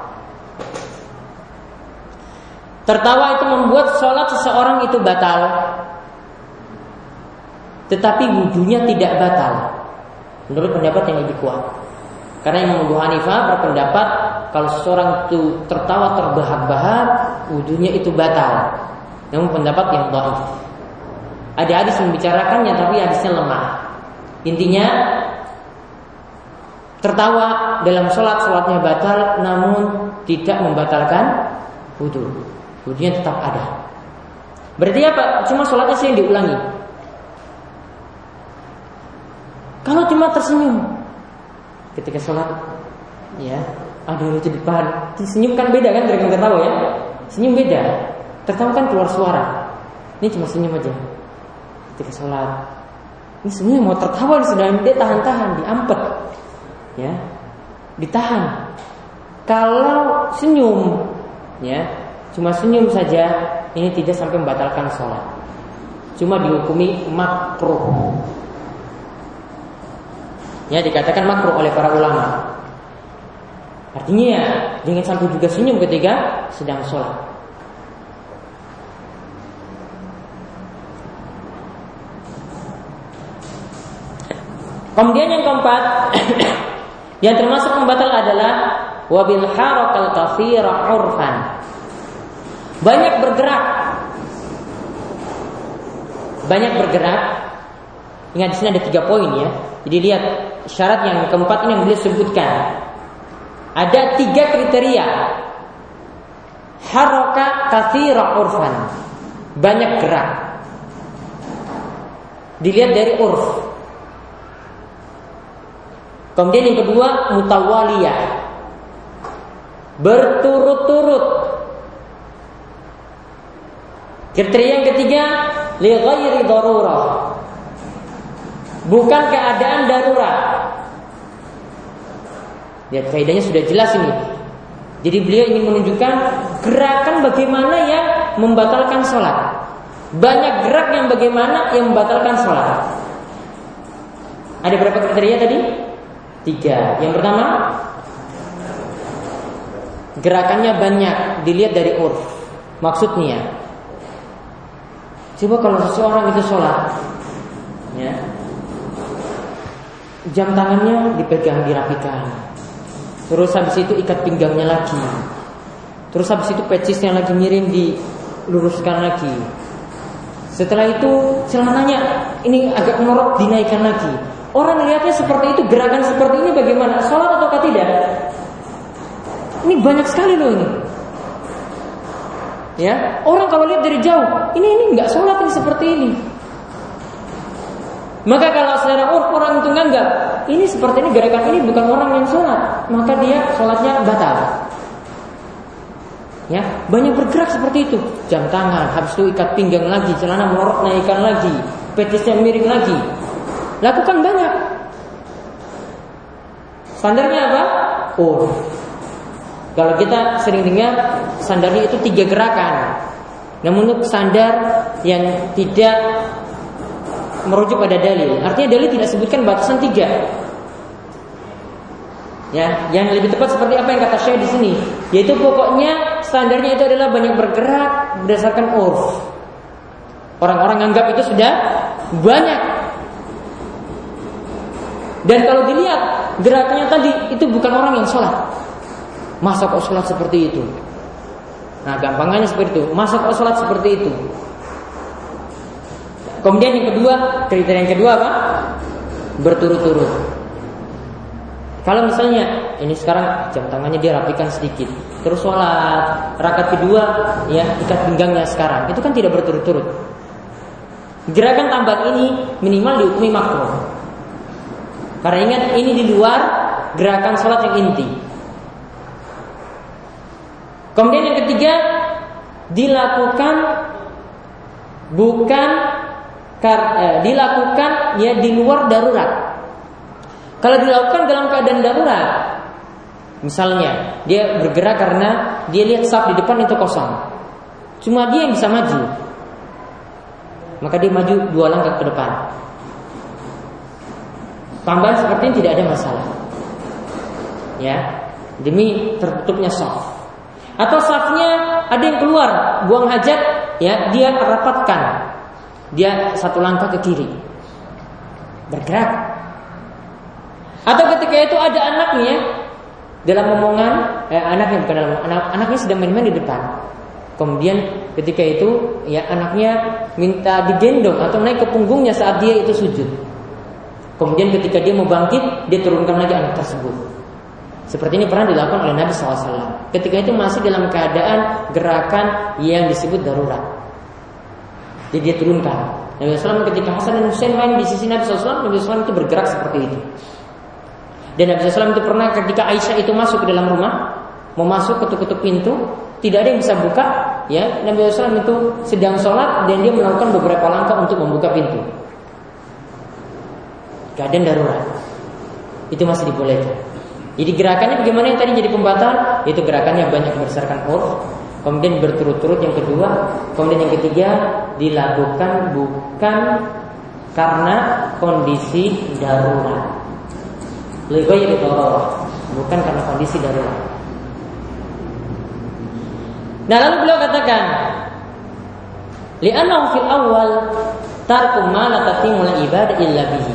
Tertawa itu membuat sholat seseorang itu batal tetapi wudhunya tidak batal. Menurut pendapat yang lebih kuat. Karena Imam Abu Hanifah berpendapat kalau seseorang itu tertawa terbahak-bahak, wudhunya itu batal. Namun pendapat yang dhaif. Ada hadis yang membicarakannya tapi hadisnya lemah. Intinya tertawa dalam sholat sholatnya batal namun tidak membatalkan wudhu. Wudhunya tetap ada. Berarti apa? Cuma sholatnya sih yang diulangi. Kalau cuma tersenyum ketika sholat, ya, aduh itu depan, senyum kan beda kan dari tertawa ya, senyum beda, tertawa kan keluar suara, ini cuma senyum aja ketika sholat. Ini semuanya mau tertawa di sedang dia tahan-tahan, diampet, ya, ditahan. Kalau senyum, ya, cuma senyum saja, ini tidak sampai membatalkan sholat. Cuma dihukumi makruh. Ya dikatakan makruh oleh para ulama. Artinya ya, jangan sampai juga senyum ketika sedang sholat. Kemudian yang keempat yang termasuk pembatal adalah wabil harakal kafira urfan. Banyak bergerak. Banyak bergerak. Ingat di sini ada tiga poin ya. Jadi lihat syarat yang keempat ini yang beliau sebutkan. Ada tiga kriteria. Haroka kathira urfan. Banyak gerak. Dilihat dari urf. Kemudian yang kedua mutawaliyah. Berturut-turut. Kriteria yang ketiga li ghairi darurah bukan keadaan darurat. Ya, kaidahnya sudah jelas ini. Jadi beliau ingin menunjukkan gerakan bagaimana yang membatalkan sholat. Banyak gerak yang bagaimana yang membatalkan sholat. Ada berapa kriteria tadi? Tiga. Yang pertama, gerakannya banyak dilihat dari urf. Maksudnya, coba kalau seseorang itu sholat, ya, jam tangannya dipegang dirapikan, terus habis itu ikat pinggangnya lagi, terus habis itu pecisnya lagi miring diluruskan lagi, setelah itu celananya ini agak ngorok dinaikkan lagi. Orang melihatnya seperti itu, gerakan seperti ini bagaimana? Sholat atau tidak? Ini banyak sekali loh ini. Ya, orang kalau lihat dari jauh, ini ini nggak sholat ini seperti ini. Maka kalau urf orang itu nganggap ini seperti ini gerakan ini bukan orang yang sholat, maka dia sholatnya batal. Ya, banyak bergerak seperti itu. Jam tangan, habis itu ikat pinggang lagi, celana melorot naikkan lagi, petisnya miring lagi. Lakukan banyak. Standarnya apa? Oh. Kalau kita sering dengar standarnya itu tiga gerakan. Namun untuk standar yang tidak merujuk pada dalil, artinya dalil tidak sebutkan batasan tiga. Ya, yang lebih tepat seperti apa yang kata Syekh di sini, yaitu pokoknya standarnya itu adalah banyak bergerak berdasarkan urf. Orang-orang anggap itu sudah banyak. Dan kalau dilihat gerakannya tadi itu bukan orang yang sholat. Masa kok sholat seperti itu? Nah gampangnya seperti itu. Masa kok sholat seperti itu? Kemudian yang kedua, kriteria yang kedua apa? Berturut-turut. Kalau misalnya ini sekarang jam tangannya dia rapikan sedikit, terus sholat rakaat kedua ya ikat pinggangnya sekarang, itu kan tidak berturut-turut. Gerakan tambah ini minimal dihukumi makruh. Karena ingat ini di luar gerakan sholat yang inti. Kemudian yang ketiga dilakukan bukan dilakukan ya di luar darurat. Kalau dilakukan dalam keadaan darurat, misalnya dia bergerak karena dia lihat saf di depan itu kosong, cuma dia yang bisa maju, maka dia maju dua langkah ke depan. Tambahan seperti ini tidak ada masalah, ya demi tertutupnya saf. Atau safnya ada yang keluar buang hajat, ya dia rapatkan, dia satu langkah ke kiri, bergerak atau ketika itu ada anaknya dalam omongan, eh, anaknya bukan dalam anak, anaknya sedang main-main di depan. Kemudian ketika itu ya anaknya minta digendong atau naik ke punggungnya saat dia itu sujud. Kemudian ketika dia mau bangkit, dia turunkan lagi anak tersebut. Seperti ini pernah dilakukan oleh Nabi SAW. Ketika itu masih dalam keadaan gerakan yang disebut darurat. Jadi dia turunkan. Nabi SAW ketika Hasan dan Husain main di sisi Nabi SAW, Nabi SAW itu bergerak seperti itu. Dan Nabi SAW itu pernah ketika Aisyah itu masuk ke dalam rumah, mau masuk ketuk-ketuk pintu, tidak ada yang bisa buka, ya Nabi SAW itu sedang sholat dan dia melakukan beberapa langkah untuk membuka pintu. Keadaan darurat, itu masih dibolehkan. Jadi gerakannya bagaimana yang tadi jadi pembatal? Itu gerakannya banyak berdasarkan urf, kemudian berturut-turut yang kedua, kemudian yang ketiga dilakukan bukan karena kondisi darurat. Lighairi darurah, bukan karena kondisi darurat. Nah, lalu beliau katakan, li'annahu fil awal tarku ma la tatimul ibadah illa bihi.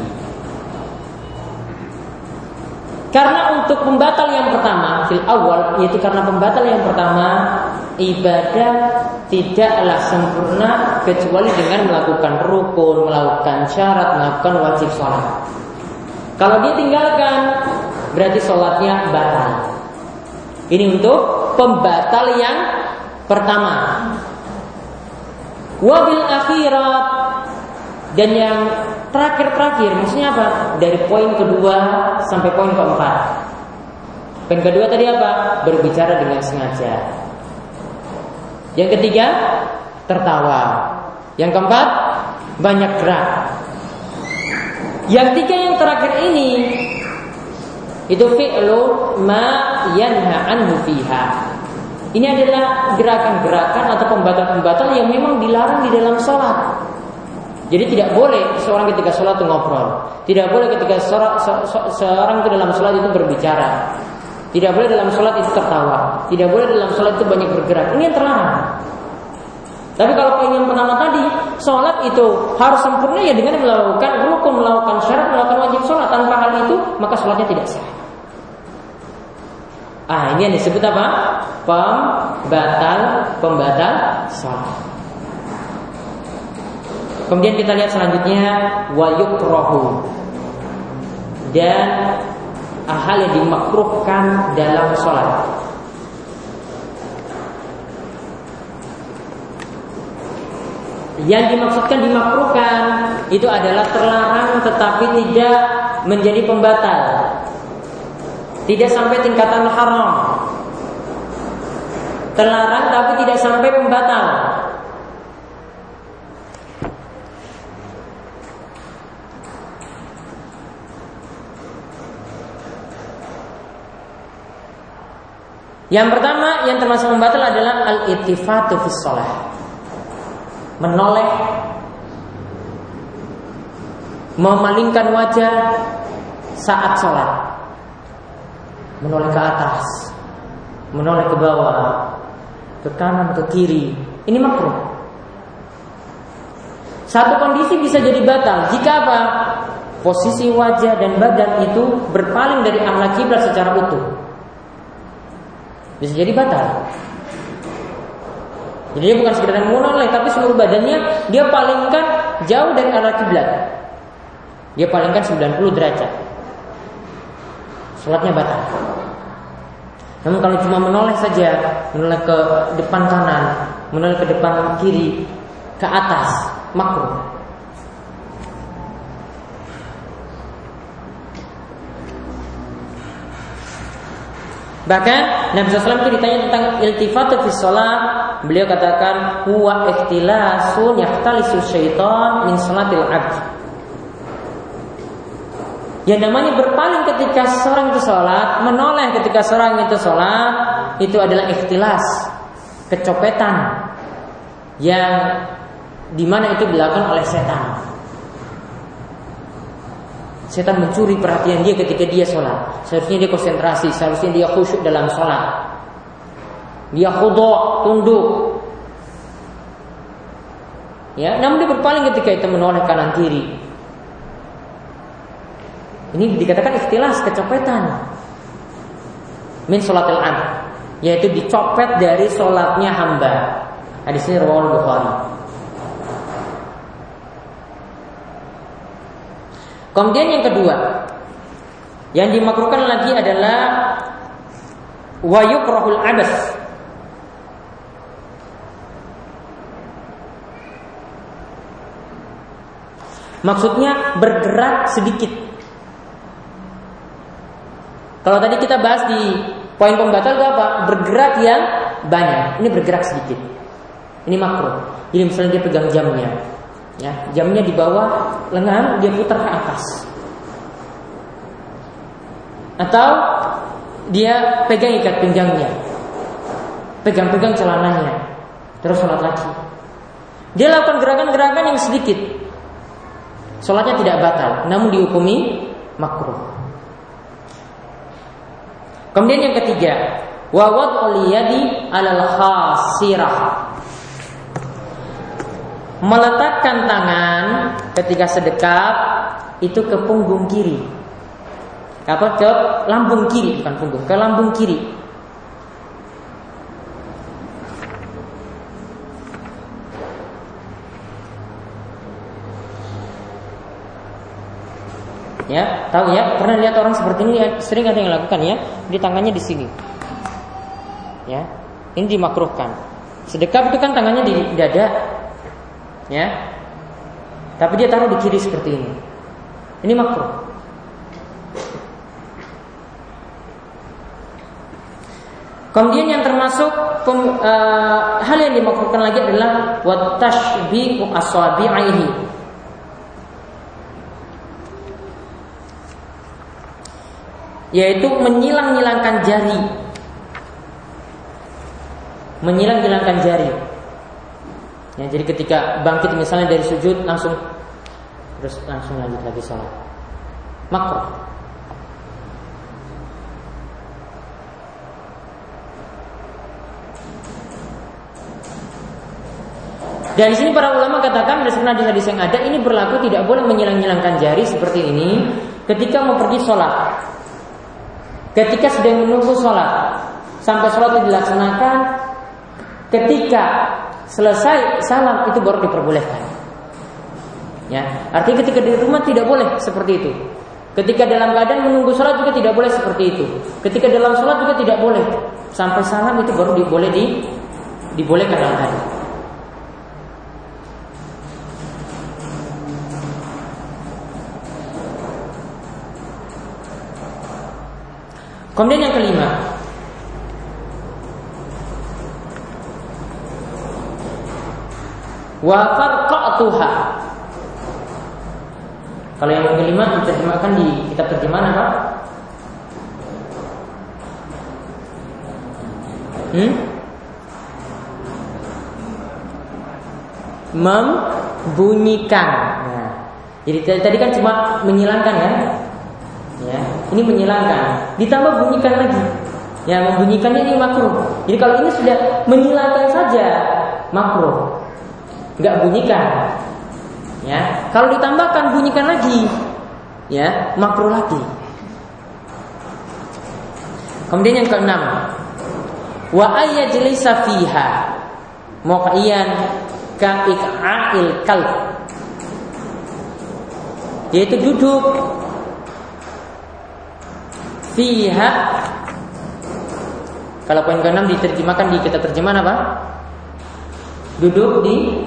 Karena untuk pembatal yang pertama fil awal yaitu karena pembatal yang pertama ibadah tidaklah sempurna kecuali dengan melakukan rukun, melakukan syarat, melakukan wajib sholat. Kalau dia tinggalkan, berarti sholatnya batal. Ini untuk pembatal yang pertama. Wabil akhirat dan yang terakhir-terakhir maksudnya apa? Dari poin kedua sampai poin keempat. Poin kedua tadi apa? Berbicara dengan sengaja. Yang ketiga, tertawa. Yang keempat, banyak gerak. Yang tiga yang terakhir ini itu fi'lu ma yanha anhu fiha. Ini adalah gerakan-gerakan atau pembatal-pembatal yang memang dilarang di dalam sholat. Jadi tidak boleh seorang ketika sholat itu ngobrol. Tidak boleh ketika seorang, seorang itu dalam sholat itu berbicara. Tidak boleh dalam sholat itu tertawa. Tidak boleh dalam sholat itu banyak bergerak. Ini yang terlarang. Tapi kalau yang pertama tadi, sholat itu harus sempurna ya dengan melakukan rukun, melakukan syarat, melakukan wajib sholat. Tanpa hal itu, maka sholatnya tidak sah. Ah, ini yang disebut apa? Pembatal, pembatal sholat. Kemudian kita lihat selanjutnya wayuk rohu dan hal yang dimakruhkan dalam sholat. Yang dimaksudkan dimakruhkan itu adalah terlarang tetapi tidak menjadi pembatal. Tidak sampai tingkatan haram. Terlarang tapi tidak sampai pembatal. Yang pertama yang termasuk pembatal adalah al-ittifatu fi shalah menoleh, memalingkan wajah saat sholat, menoleh ke atas, menoleh ke bawah, ke kanan, ke kiri. Ini makruh. Satu kondisi bisa jadi batal jika apa? Posisi wajah dan badan itu berpaling dari arah kiblat secara utuh. Bisa jadi batal. Jadi dia bukan sekedar menoleh, tapi seluruh badannya dia palingkan jauh dari arah kiblat. Dia palingkan 90 derajat. Sholatnya batal. Namun kalau cuma menoleh saja, menoleh ke depan kanan, menoleh ke depan kiri, ke atas, makruh. Bahkan Nabi SAW itu ditanya tentang iltifat fi sholat Beliau katakan huwa ikhtilasun yahtalisu syaitan min salatil abd. Yang namanya berpaling ketika seorang itu sholat Menoleh ketika seorang itu sholat Itu adalah ikhtilas Kecopetan Yang di mana itu dilakukan oleh setan Setan mencuri perhatian dia ketika dia sholat. Seharusnya dia konsentrasi, seharusnya dia khusyuk dalam sholat. Dia khudu' tunduk. Ya, namun dia berpaling ketika itu menoleh kanan kiri. Ini dikatakan ikhtilas kecopetan. Min sholatil abd, yaitu dicopet dari sholatnya hamba. Hadis ini riwayat Bukhari. Kemudian yang kedua, yang dimakruhkan lagi adalah wayukrahul abas. Maksudnya bergerak sedikit. Kalau tadi kita bahas di poin pembatal itu apa? Bergerak yang banyak. Ini bergerak sedikit. Ini makruh. Jadi misalnya dia pegang jamnya, Ya, jamnya di bawah lengan dia putar ke atas. Atau dia pegang ikat pinggangnya. Pegang-pegang celananya. Terus sholat lagi. Dia lakukan gerakan-gerakan yang sedikit. Sholatnya tidak batal, namun dihukumi makruh. Kemudian yang ketiga, wawad oliyadi alal khasirah meletakkan tangan ketika sedekap itu ke punggung kiri. Apa ke lambung kiri bukan punggung, ke lambung kiri. Ya, tahu ya? Pernah lihat orang seperti ini sering ada yang lakukan ya, di tangannya di sini. Ya. Ini dimakruhkan. Sedekap itu kan tangannya di dada, ya. Tapi dia taruh di kiri seperti ini. Ini makruh kemudian yang termasuk pem, uh, hal yang dimakruhkan lagi adalah watashbihu asabi'ihi. Yaitu menyilang-nyilangkan jari. Menyilang-nyilangkan jari Ya, jadi ketika bangkit misalnya dari sujud langsung terus langsung lanjut lagi sholat. Makruh. Dan di sini para ulama katakan berdasarkan hadis-hadis yang ada ini berlaku tidak boleh menyilang-nyilangkan jari seperti ini ketika mau pergi sholat. Ketika sedang menunggu sholat sampai sholat itu dilaksanakan, ketika selesai salam itu baru diperbolehkan. Ya, artinya ketika di rumah tidak boleh seperti itu. Ketika dalam keadaan menunggu sholat juga tidak boleh seperti itu. Ketika dalam sholat juga tidak boleh. Sampai salam itu baru boleh di dibolehkan dalam hadis. Kemudian yang kelima, wa farqatuha. Kalau yang kelima diterjemahkan di kitab terjemahan apa? Hmm? Membunyikan. Nah, jadi tadi kan cuma menyilangkan ya. Ya, ini menyilangkan. Ditambah bunyikan lagi. Ya, membunyikannya ini makruh. Jadi kalau ini sudah menyilangkan saja makruh. Enggak bunyikan. Ya, kalau ditambahkan bunyikan lagi, ya makruh lagi. Kemudian yang keenam, wa ayyajlisa fiha muqiyan ka ik'ail kalb yaitu duduk fiha kalau poin ke-6 diterjemahkan di kita terjemahan apa? Duduk di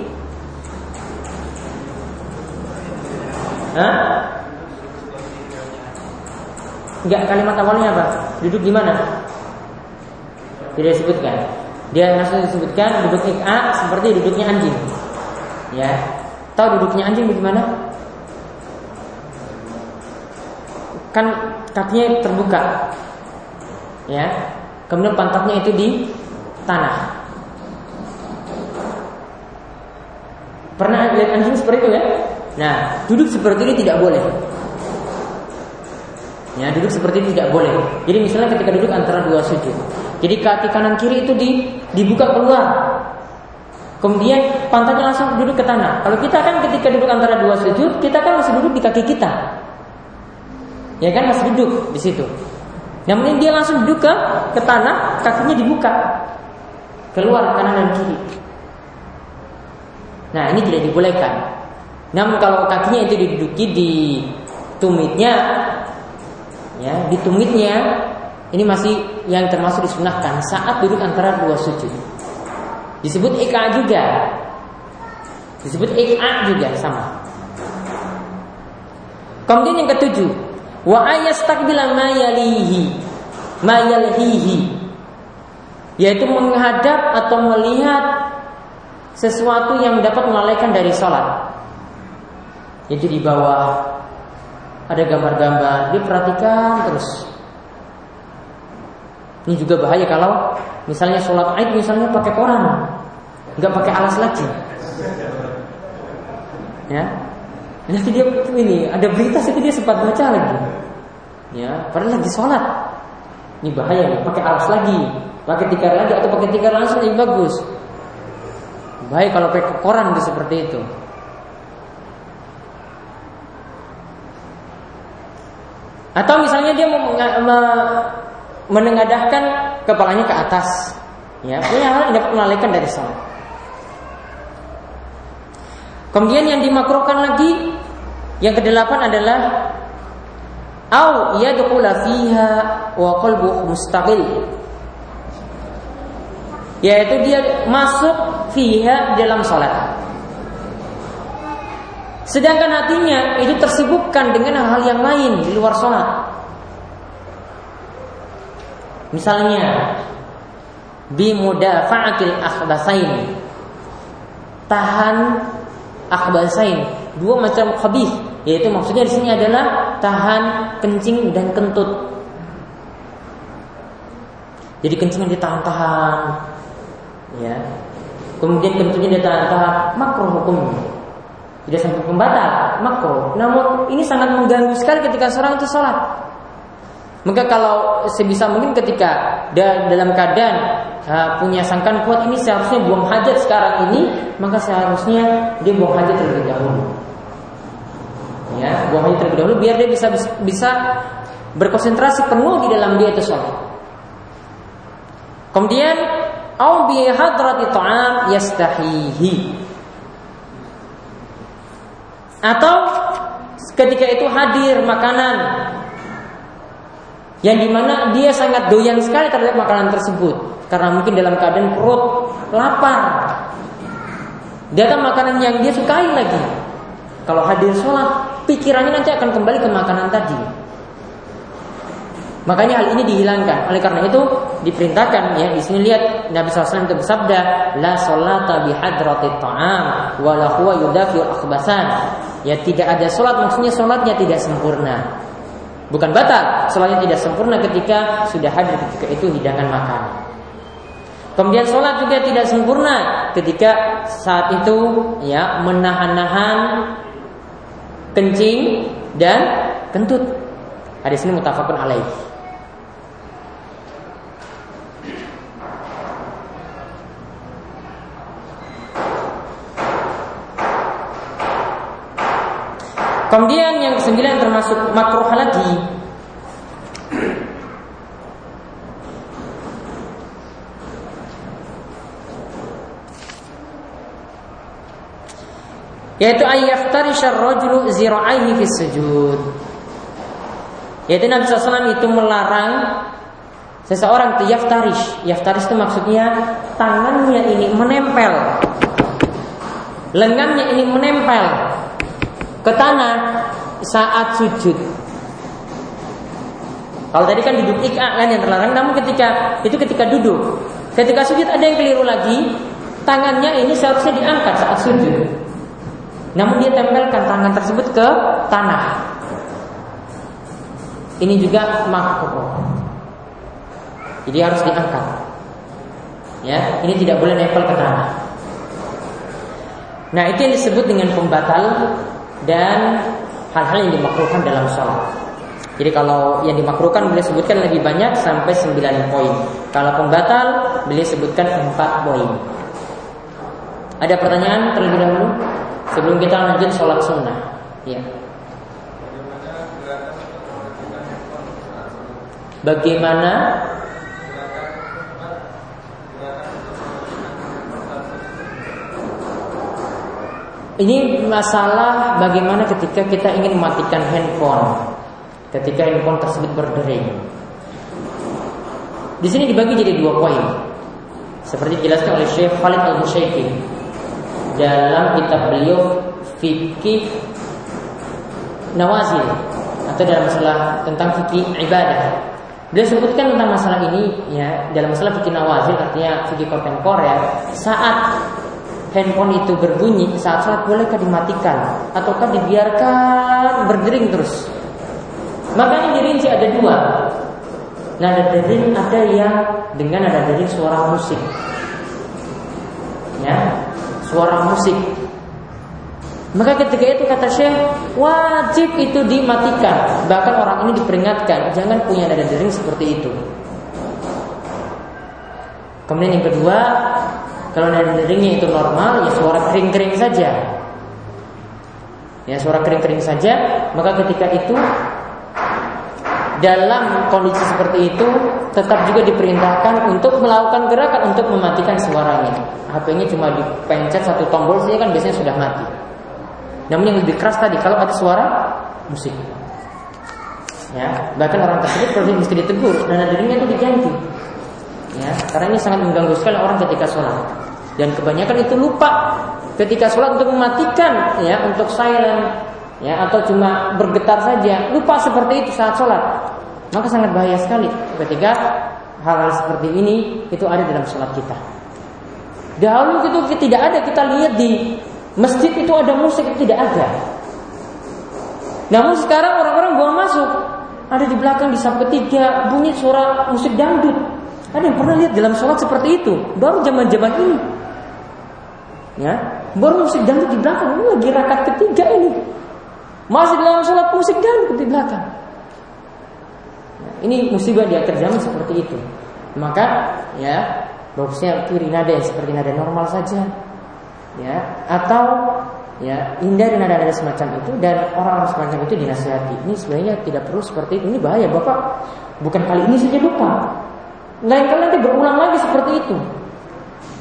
Hah? Enggak kalimat awalnya apa? Duduk di mana? Tidak disebutkan. Dia langsung disebutkan duduk A seperti duduknya anjing. Ya. Tahu duduknya anjing bagaimana? Kan kakinya terbuka. Ya. Kemudian pantatnya itu di tanah. Pernah lihat anjing seperti itu ya? Nah, duduk seperti ini tidak boleh. Ya, duduk seperti ini tidak boleh. Jadi misalnya ketika duduk antara dua sujud. Jadi kaki kanan kiri itu di, dibuka keluar. Kemudian pantatnya langsung duduk ke tanah. Kalau kita kan ketika duduk antara dua sujud, kita kan masih duduk di kaki kita. Ya kan masih duduk di situ. Namun dia langsung duduk ke, ke tanah, kakinya dibuka. Keluar kanan dan kiri. Nah, ini tidak dibolehkan. Namun kalau kakinya itu diduduki di tumitnya, ya, di tumitnya, ini masih yang termasuk disunahkan saat duduk antara dua sujud. Disebut ika juga. Disebut ika juga sama. Kemudian yang ketujuh, wa ayastakbila ma yalihi ma yalihi yaitu menghadap atau melihat sesuatu yang dapat melalaikan dari sholat yaitu di bawah ada gambar-gambar. Diperhatikan terus. Ini juga bahaya kalau misalnya sholat aid misalnya pakai koran. Nggak pakai alas lagi. Ya. Nanti dia ini ada berita itu dia sempat baca lagi. Ya padahal lagi sholat. Ini bahaya nih pakai alas lagi. Pakai tikar lagi atau pakai tikar langsung lebih bagus. Bahaya kalau pakai koran seperti itu Atau misalnya dia mau menengadahkan kepalanya ke atas. Ya, punya hal yang dapat melalaikan dari salat. Kemudian yang dimakruhkan lagi yang kedelapan adalah au yadkhula fiha wa qalbu mustaqil. Yaitu dia masuk fiha dalam salat. Sedangkan hatinya itu tersibukkan dengan hal-hal yang lain di luar sholat. Misalnya bimudafa'atil akhbasain. Tahan akhbasain. Dua macam khabith. Yaitu maksudnya di sini adalah tahan kencing dan kentut. Jadi kencingnya ditahan-tahan. Ya. Kemudian kentutnya ditahan-tahan. Makruh hukumnya tidak sampai pembatal, makro. Namun ini sangat mengganggu sekali ketika seorang itu sholat. Maka kalau sebisa mungkin ketika dalam keadaan punya sangkan kuat ini seharusnya buang hajat sekarang ini, maka seharusnya dia buang hajat terlebih dahulu. Ya, buang hajat terlebih dahulu biar dia bisa bisa berkonsentrasi penuh di dalam dia itu sholat. Kemudian au bi hadrati ta'am yastahihi. Atau ketika itu hadir makanan yang di mana dia sangat doyan sekali terhadap makanan tersebut karena mungkin dalam keadaan perut lapar. Datang makanan yang dia sukai lagi. Kalau hadir sholat, pikirannya nanti akan kembali ke makanan tadi. Makanya hal ini dihilangkan. Oleh karena itu diperintahkan ya di sini lihat Nabi SAW itu bersabda, la salata bi hadrati ta'am wa la huwa akhbasan. Ya tidak ada sholat maksudnya sholatnya tidak sempurna. Bukan batal, sholatnya tidak sempurna ketika sudah hadir ketika itu hidangan makan. Kemudian sholat juga tidak sempurna ketika saat itu ya menahan-nahan kencing dan kentut. Hadis ini mutafakun alaih. Kemudian yang kesembilan termasuk makruh lagi yaitu ayyaftarisha rajulu zira'aihi fi sujud. Yaitu Nabi SAW itu melarang seseorang itu yaftarish. Yaftarish itu maksudnya tangannya ini menempel. Lengannya ini menempel ke tanah saat sujud. Kalau tadi kan duduk ikak kan yang terlarang, namun ketika itu ketika duduk, ketika sujud ada yang keliru lagi, tangannya ini seharusnya diangkat saat sujud. Namun dia tempelkan tangan tersebut ke tanah. Ini juga makruh. Jadi harus diangkat. Ya, ini tidak boleh nempel ke tanah. Nah, itu yang disebut dengan pembatal dan hal-hal yang dimakruhkan dalam sholat. Jadi kalau yang dimakruhkan beliau sebutkan lebih banyak sampai 9 poin. Kalau pembatal beliau sebutkan 4 poin. Ada pertanyaan terlebih dahulu sebelum kita lanjut sholat sunnah. Ya. Bagaimana Ini masalah bagaimana ketika kita ingin mematikan handphone, ketika handphone tersebut berdering. Di sini dibagi jadi dua poin, seperti dijelaskan oleh Syekh Khalid Al Musyaiki dalam kitab beliau Fikih Nawazil atau dalam masalah tentang fikih ibadah. Beliau sebutkan tentang masalah ini ya dalam masalah fikih nawazil artinya fikih kontemporer saat handphone itu berbunyi saat sholat bolehkah dimatikan ataukah dibiarkan berdering terus? Makanya dirinci ada dua. Nada dering ada yang dengan nada dering suara musik. Ya, suara musik. Maka ketika itu kata Syekh wajib itu dimatikan. Bahkan orang ini diperingatkan jangan punya nada dering seperti itu. Kemudian yang kedua kalau nada deringnya itu normal, ya suara kering-kering saja. Ya suara kering-kering saja, maka ketika itu dalam kondisi seperti itu tetap juga diperintahkan untuk melakukan gerakan untuk mematikan suaranya. HP-nya cuma dipencet satu tombol saja kan biasanya sudah mati. Namun yang lebih keras tadi kalau ada suara musik. Ya, bahkan orang tersebut perlu mesti ditegur dan deringnya itu diganti. Ya, karena ini sangat mengganggu sekali orang ketika sholat. Dan kebanyakan itu lupa ketika sholat untuk mematikan ya untuk silent ya atau cuma bergetar saja. Lupa seperti itu saat sholat. Maka sangat bahaya sekali ketika hal-hal seperti ini itu ada dalam sholat kita. Dahulu itu tidak ada. Kita lihat di masjid itu ada musik itu tidak ada. Namun sekarang orang-orang buang masuk. Ada di belakang di samping ketiga bunyi suara musik dangdut ada yang pernah lihat dalam sholat seperti itu baru zaman-zaman ini Ya, baru musik dangdut di belakang. Ini lagi rakaat ketiga ini. Masih dalam sholat musik dangdut di belakang. Ya, ini musibah di akhir zaman seperti itu. Maka ya bagusnya kiri nada seperti nada normal saja ya atau ya hindari nada-nada semacam itu dan orang-orang semacam itu dinasihati ini sebenarnya tidak perlu seperti itu ini bahaya bapak bukan kali ini saja lupa lain kali nanti berulang lagi seperti itu.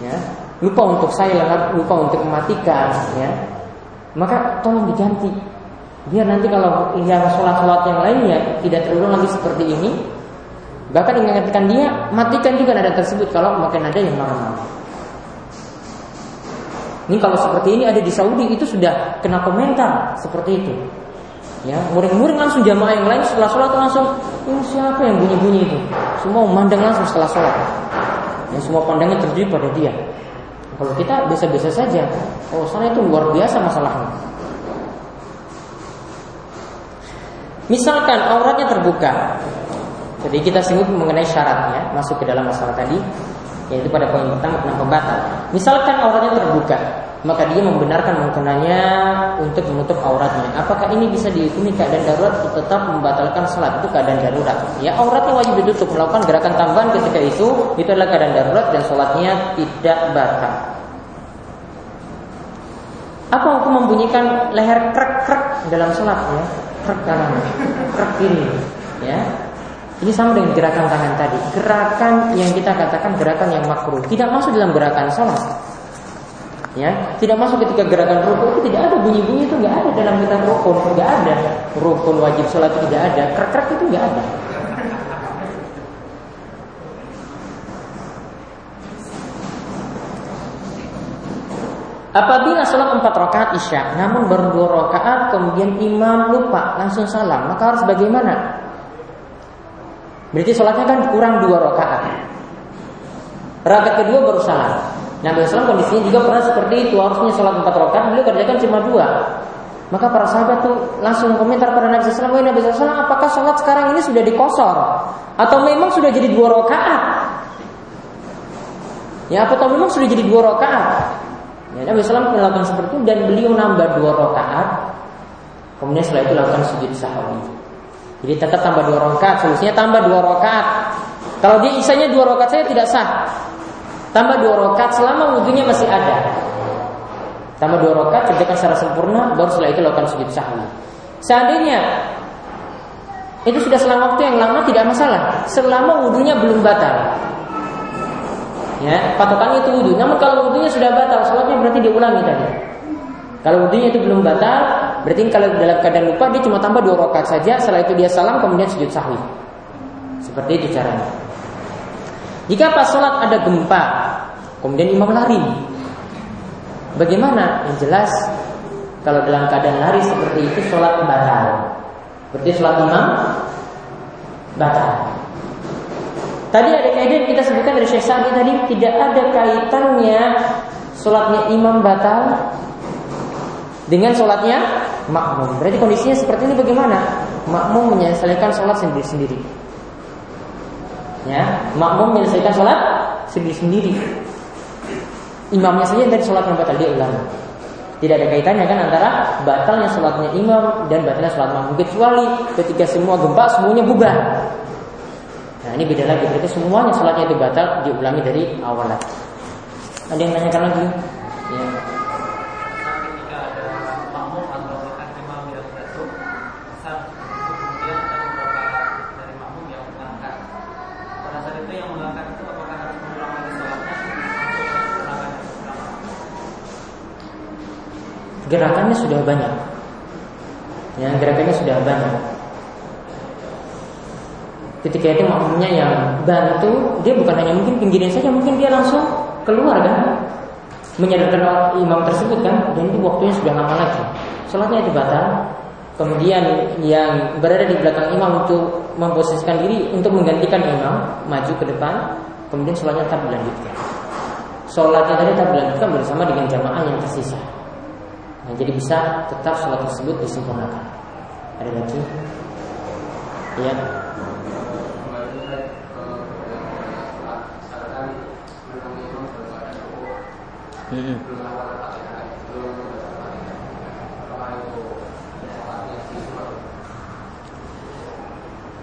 Ya. Lupa untuk saya lupa untuk mematikan ya. Maka tolong diganti. Biar nanti kalau yang sholat-sholat yang lainnya tidak terulang lagi seperti ini bahkan mengingatkan dia matikan juga nada tersebut kalau makin ada yang normal ini kalau seperti ini ada di Saudi itu sudah kena komentar seperti itu. Ya, muring-muring langsung jamaah yang lain setelah sholat langsung ini siapa yang bunyi-bunyi itu? Semua memandang langsung setelah sholat. Ya, semua pandangan terjadi pada dia. Kalau kita biasa-biasa saja, oh sana itu luar biasa masalahnya. Misalkan auratnya terbuka, jadi kita singgung mengenai syaratnya masuk ke dalam masalah tadi yaitu pada poin pertama tentang pembatal. Misalkan auratnya terbuka, maka dia membenarkan mengkenanya untuk menutup auratnya. Apakah ini bisa dihukumi keadaan darurat tetap membatalkan salat itu keadaan darurat? Ya auratnya wajib ditutup melakukan gerakan tambahan ketika itu itu adalah keadaan darurat dan sholatnya tidak batal. Apa hukum membunyikan leher krek krek dalam sholat ya? Krek kanan, krek kiri, ya ini sama dengan gerakan tangan tadi. Gerakan yang kita katakan gerakan yang makruh, tidak masuk dalam gerakan sholat. Ya, tidak masuk ketika gerakan rukun itu tidak ada bunyi-bunyi itu nggak ada dalam kitab rukun, nggak ada rukun wajib sholat itu tidak ada, krek-krek itu nggak ada. Apabila sholat empat rakaat isya, namun baru dua rakaat, kemudian imam lupa langsung salam, maka harus bagaimana? Berarti sholatnya kan kurang dua rakaat. Rakaat kedua baru salam. Nabi SAW kondisinya juga pernah seperti itu. Harusnya sholat empat rakaat, beliau kerjakan cuma dua. Maka para sahabat tuh langsung komentar pada Nabi SAW, Nabi SAW, apakah sholat sekarang ini sudah dikosor? Atau memang sudah jadi dua rakaat? Ya, atau memang sudah jadi dua rakaat? Ya, Nabi SAW melakukan seperti itu dan beliau nambah dua rakaat. Kemudian setelah itu lakukan sujud sahwi. Jadi tetap tambah dua rakaat, solusinya tambah dua rakaat. Kalau dia isanya dua rakaat saya tidak sah. Tambah dua rakaat selama wudhunya masih ada. Tambah dua rakaat kerjakan secara sempurna, baru setelah itu lakukan sujud sahwi. Seandainya itu sudah selama waktu yang lama tidak masalah, selama wudhunya belum batal. Ya, patokannya itu wudhu. Namun kalau wudhunya sudah batal, sholatnya berarti diulangi tadi. Kalau wudhunya itu belum batal, Berarti kalau dalam keadaan lupa dia cuma tambah dua rakaat saja, setelah itu dia salam kemudian sujud sahwi. Seperti itu caranya. Jika pas sholat ada gempa, kemudian imam lari, bagaimana? Yang jelas kalau dalam keadaan lari seperti itu sholat batal. Berarti sholat imam batal. Tadi ada kaidah yang kita sebutkan dari Syekh Sa'di tadi tidak ada kaitannya sholatnya imam batal dengan sholatnya makmum. Berarti kondisinya seperti ini bagaimana? Makmum menyelesaikan sholat sendiri-sendiri. Ya, makmum menyelesaikan sholat sendiri-sendiri. Imamnya saja dari sholat yang batal dia ulang. Tidak ada kaitannya kan antara batalnya sholatnya imam dan batalnya sholat makmum kecuali ketika semua gempa semuanya bubar. Nah ini beda lagi berarti semuanya sholatnya itu batal diulangi dari awal lagi. Ada yang nanyakan lagi? Ya. Gerakannya sudah banyak. Ya, gerakannya sudah banyak. Ketika itu makmumnya yang bantu, dia bukan hanya mungkin pinggirin saja, mungkin dia langsung keluar kan, menyadarkan imam tersebut kan, dan itu waktunya sudah lama lagi. Sholatnya itu batal. Kemudian yang berada di belakang imam untuk memposisikan diri untuk menggantikan imam maju ke depan, kemudian sholatnya tetap dilanjutkan. Sholatnya tadi tetap dilanjutkan bersama dengan jamaah yang tersisa. Nah, jadi bisa tetap sholat tersebut disempurnakan. Ada lagi? Ya. Hmm.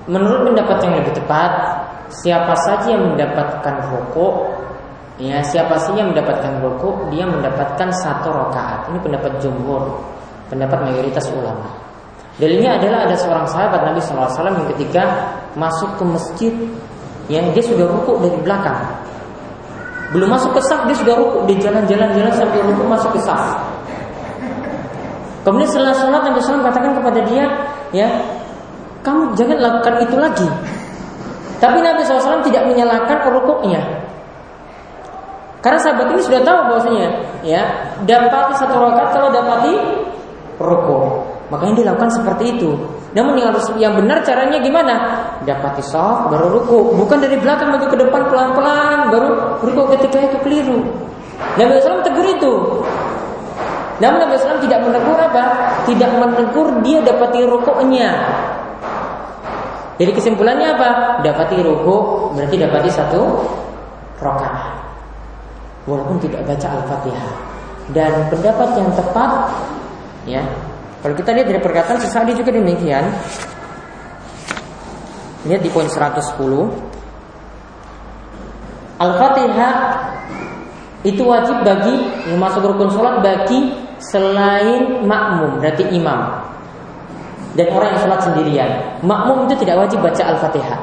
Menurut pendapat yang lebih tepat, siapa saja yang mendapatkan rokok Ya, siapa sih yang mendapatkan rukuk, dia mendapatkan satu rakaat. Ini pendapat jumhur, pendapat mayoritas ulama. Dalilnya adalah ada seorang sahabat Nabi SAW yang ketika masuk ke masjid, yang dia sudah rukuk dari belakang. Belum masuk ke saf, dia sudah rukuk di jalan-jalan-jalan sampai rukuk masuk ke saf. Kemudian setelah sholat Nabi SAW katakan kepada dia, ya, kamu jangan lakukan itu lagi. Tapi Nabi SAW tidak menyalahkan rukuknya. Karena sahabat ini sudah tahu bahwasanya ya dapati satu rakaat kalau dapati rukuk. Makanya dilakukan seperti itu. Namun yang harus yang benar caranya gimana? Dapati soft baru ruku, bukan dari belakang maju ke depan pelan-pelan baru ruku ketika itu keliru. Nabi SAW tegur itu. Namun Nabi SAW tidak menegur apa? Tidak menegur dia dapati rukuknya. Jadi kesimpulannya apa? Dapati ruku berarti dapati satu rakaat walaupun tidak baca Al-Fatihah. Dan pendapat yang tepat ya, kalau kita lihat dari perkataan Sesadi juga demikian. Lihat di poin 110. Al-Fatihah itu wajib bagi yang masuk rukun sholat bagi selain makmum berarti imam dan orang yang sholat sendirian. Makmum itu tidak wajib baca Al-Fatihah.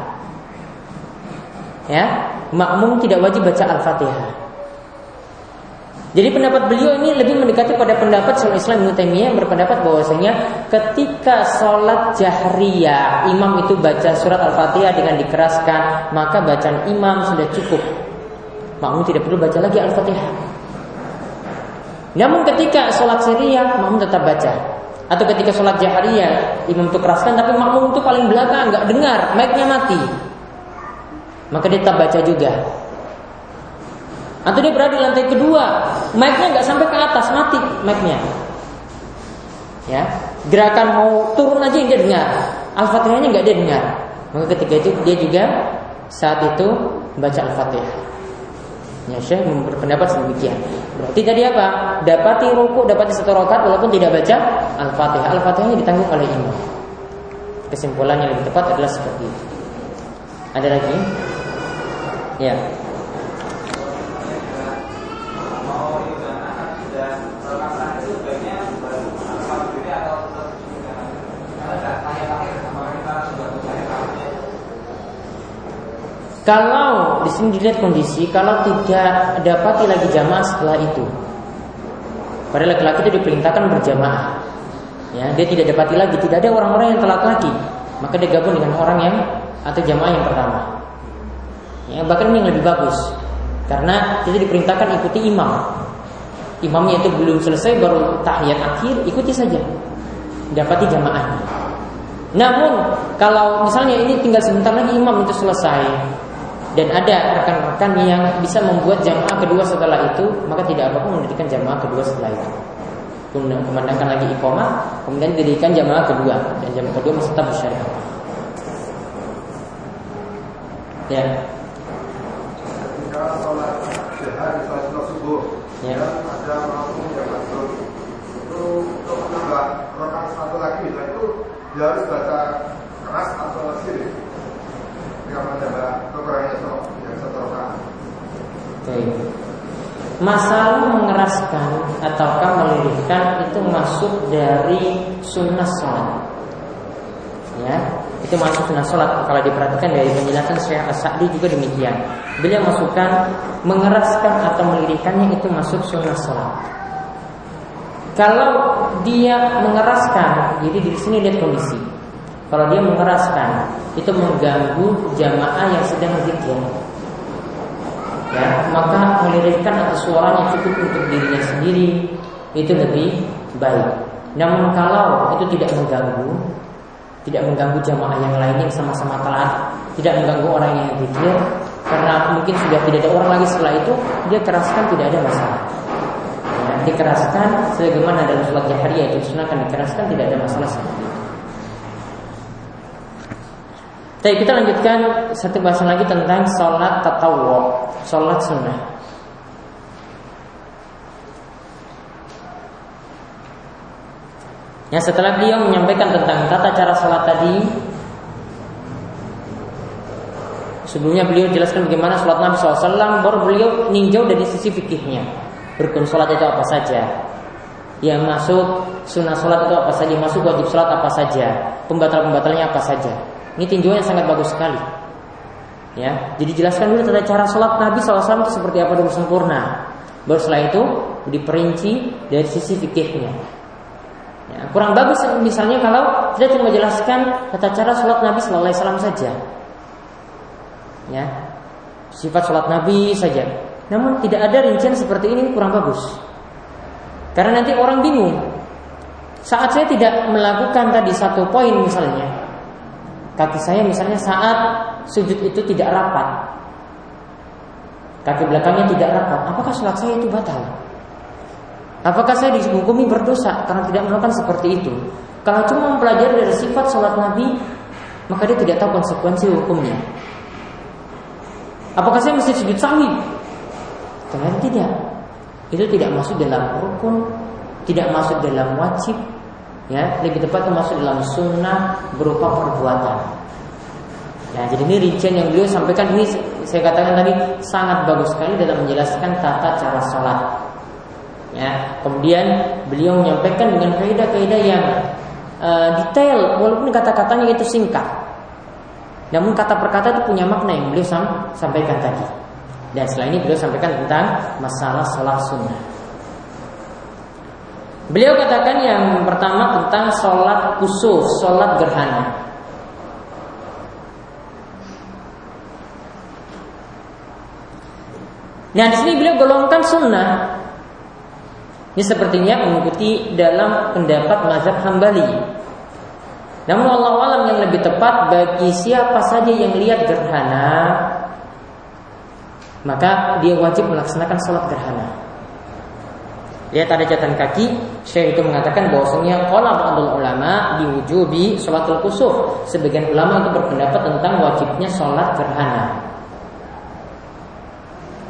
Ya, makmum tidak wajib baca Al-Fatihah. Jadi pendapat beliau ini lebih mendekati pada pendapat Syaikhul Islam Ibnu Taimiyah yang berpendapat bahwasanya ketika sholat jahriyah imam itu baca surat Al-Fatihah dengan dikeraskan, maka bacaan imam sudah cukup. Makmum tidak perlu baca lagi Al-Fatihah. Namun ketika sholat siriyah, makmum tetap baca. Atau ketika sholat jahriyah, imam itu keraskan, tapi makmum itu paling belakang, nggak dengar, mic-nya mati. Maka dia tetap baca juga. Atau dia berada di lantai kedua, mic-nya nggak sampai ke atas, mati mic-nya. Ya, gerakan mau turun aja yang dia dengar, al-fatihahnya nggak dia dengar. Maka ketika itu dia juga saat itu baca al-fatihah. Ya, Syekh berpendapat sedemikian. Berarti tadi apa? Dapati ruku, dapati satu rakaat walaupun tidak baca al-fatihah. Al-fatihahnya ditanggung oleh imam. Kesimpulan yang lebih tepat adalah seperti itu. Ada lagi? Ya. Kalau di sini dilihat kondisi, kalau tidak dapati lagi jamaah setelah itu, pada laki-laki itu diperintahkan berjamaah. Ya, dia tidak dapati lagi, tidak ada orang-orang yang telat lagi, maka dia gabung dengan orang yang atau jamaah yang pertama. Ya, bahkan ini yang lebih bagus, karena kita diperintahkan ikuti imam. Imamnya itu belum selesai baru tahiyat akhir, ikuti saja. Dapati jamaahnya. Namun kalau misalnya ini tinggal sebentar lagi imam itu selesai, dan ada rekan-rekan yang bisa membuat jamaah kedua setelah itu, maka tidak apa-apa mendirikan jamaah kedua setelah itu. Kemudian memandangkan lagi iqamah, kemudian didirikan jamaah kedua dan jamaah kedua masih tetap bersyariat. Ya. Ketika sholat sholat subuh, ya. ada makmum yang masuk itu untuk menambah rakaat satu lagi, itu dia harus baca keras atau sirih yang menambah Masalah mengeraskan ataukah melirihkan itu masuk dari sunnah sholat. Ya, itu masuk sunnah sholat. Kalau diperhatikan dari penjelasan Syekh As-Sa'di juga demikian. Beliau masukkan mengeraskan atau melirihkannya itu masuk sunnah sholat. Kalau dia mengeraskan, jadi di sini lihat kondisi. Kalau dia mengeraskan, itu mengganggu jamaah yang sedang zikir ya maka melirikkan atau suaranya cukup untuk dirinya sendiri itu lebih baik. Namun kalau itu tidak mengganggu, tidak mengganggu jamaah yang lainnya yang sama-sama telat, tidak mengganggu orang yang zikir, karena mungkin sudah tidak ada orang lagi setelah itu, dia keraskan tidak ada masalah. Ya, dikeraskan sebagaimana dalam sholat jahriyah itu akan dikeraskan tidak ada masalah seperti itu. Tapi kita lanjutkan satu bahasan lagi tentang sholat tatawu, sholat sunnah. Yang setelah beliau menyampaikan tentang tata cara sholat tadi, Sebelumnya beliau jelaskan bagaimana sholat Nabi SAW Baru beliau ninjau dari sisi fikihnya. Rukun sholat itu apa saja? Yang masuk sunnah sholat itu apa saja? Masuk wajib sholat apa saja? Pembatal-pembatalnya apa saja Ini tinjauan yang sangat bagus sekali Ya, jadi jelaskan dulu tentang cara sholat Nabi SAW itu seperti apa dulu sempurna. Baru setelah itu diperinci dari sisi fikihnya. Ya, kurang bagus misalnya kalau kita cuma menjelaskan tata cara sholat Nabi SAW saja ya sifat sholat Nabi saja. Namun tidak ada rincian seperti ini kurang bagus. Karena nanti orang bingung. Saat saya tidak melakukan tadi satu poin misalnya, kaki saya misalnya saat sujud itu tidak rapat, kaki belakangnya tidak rapat, apakah sholat saya itu batal? Apakah saya dihukumi berdosa karena tidak melakukan seperti itu? Kalau cuma mempelajari dari sifat sholat Nabi, maka dia tidak tahu konsekuensi hukumnya. Apakah saya mesti sujud sahwi? Ternyata tidak. Itu tidak masuk dalam rukun, tidak masuk dalam wajib, ya lebih tepat masuk dalam sunnah berupa perbuatan. Ya, jadi ini rincian yang beliau sampaikan ini saya katakan tadi sangat bagus sekali dalam menjelaskan tata cara sholat. Ya, kemudian beliau menyampaikan dengan kaidah-kaidah yang uh, detail walaupun kata-katanya itu singkat. Namun kata per kata itu punya makna yang beliau sampaikan tadi. Dan setelah ini beliau sampaikan tentang masalah sholat sunnah. Beliau katakan yang pertama tentang sholat kusuf, sholat gerhana. Nah di sini beliau golongkan sunnah. Ini sepertinya mengikuti dalam pendapat mazhab Hambali namun Allah alam yang lebih tepat bagi siapa saja yang lihat gerhana maka dia wajib melaksanakan sholat gerhana. Lihat ada catatan kaki, Syekh itu mengatakan bahwasanya qala ba'dul ulama diwujubi sholatul kusuf. Sebagian ulama itu berpendapat tentang wajibnya sholat gerhana.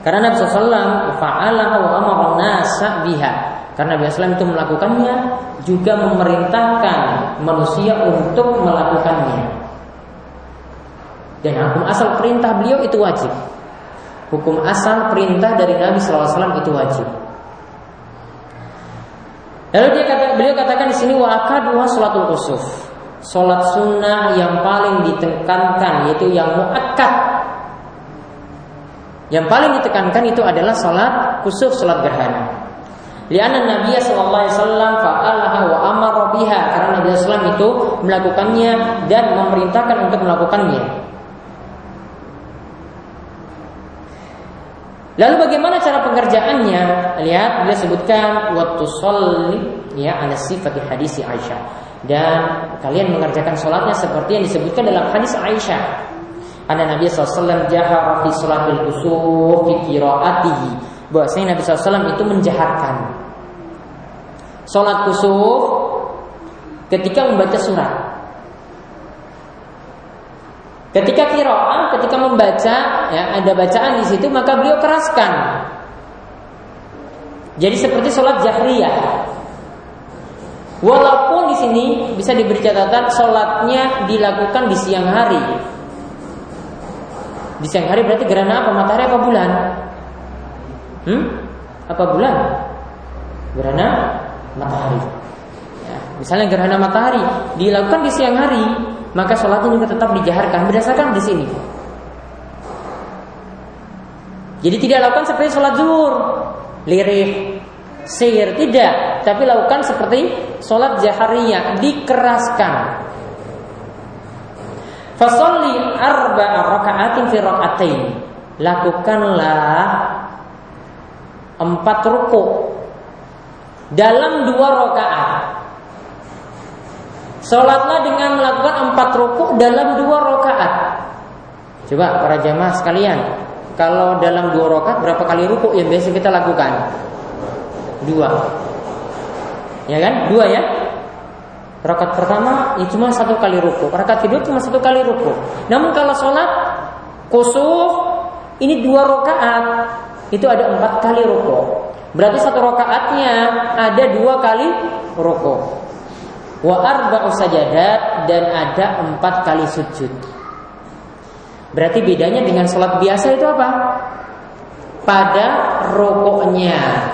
Karena Nabi SAW fa'alah wa amara nasa biha. Karena Nabi SAW itu melakukannya juga memerintahkan manusia untuk melakukannya. Dan hukum asal perintah beliau itu wajib. Hukum asal perintah dari Nabi SAW itu wajib. Lalu dia kata, beliau katakan di sini wa akadwa salatul khusuf. Salat sunnah yang paling ditekankan yaitu yang muakkad. Yang paling ditekankan itu adalah salat kusuf, salat gerhana. Lianna Nabi sallallahu alaihi wasallam fa'alaha wa amara biha karena Nabi sallallahu itu melakukannya dan memerintahkan untuk melakukannya. Lalu bagaimana cara pengerjaannya? Lihat beliau sebutkan waktu ya ada sifat di hadis Aisyah dan kalian mengerjakan sholatnya seperti yang disebutkan dalam hadis Aisyah. Ada Nabi SAW jahar fi sholatil kusuf fi qiraatihi bahwasanya Nabi SAW itu menjahatkan sholat kusuf ketika membaca surat. Ketika kiroan, ketika membaca, ya ada bacaan di situ, maka beliau keraskan. Jadi seperti sholat jahriyah. Walaupun di sini bisa diberi catatan sholatnya dilakukan di siang hari. Di siang hari berarti gerhana apa? Matahari apa bulan? Hmm? Apa bulan? Gerhana matahari. Ya, misalnya gerhana matahari dilakukan di siang hari, maka sholatnya juga tetap dijaharkan berdasarkan di sini. Jadi tidak lakukan seperti sholat zuhur, lirih, sihir, tidak. Tapi lakukan seperti sholat jahariyah, dikeraskan. Fasolli arba'a raka'atin fi. Lakukanlah empat ruku dalam dua rakaat. Sholatlah dengan melakukan empat ruku dalam dua rakaat. Coba para jamaah sekalian, kalau dalam dua rakaat berapa kali ruku yang biasa kita lakukan? Dua. Ya kan? Dua ya. Rakaat pertama ya cuma satu kali ruku, rakaat kedua cuma satu kali ruku. Namun kalau sholat kusuf ini dua rakaat, itu ada empat kali ruko. Berarti satu rakaatnya ada dua kali ruko. Wa arba'u sajadat dan ada empat kali sujud. Berarti bedanya dengan sholat biasa itu apa? Pada rokoknya.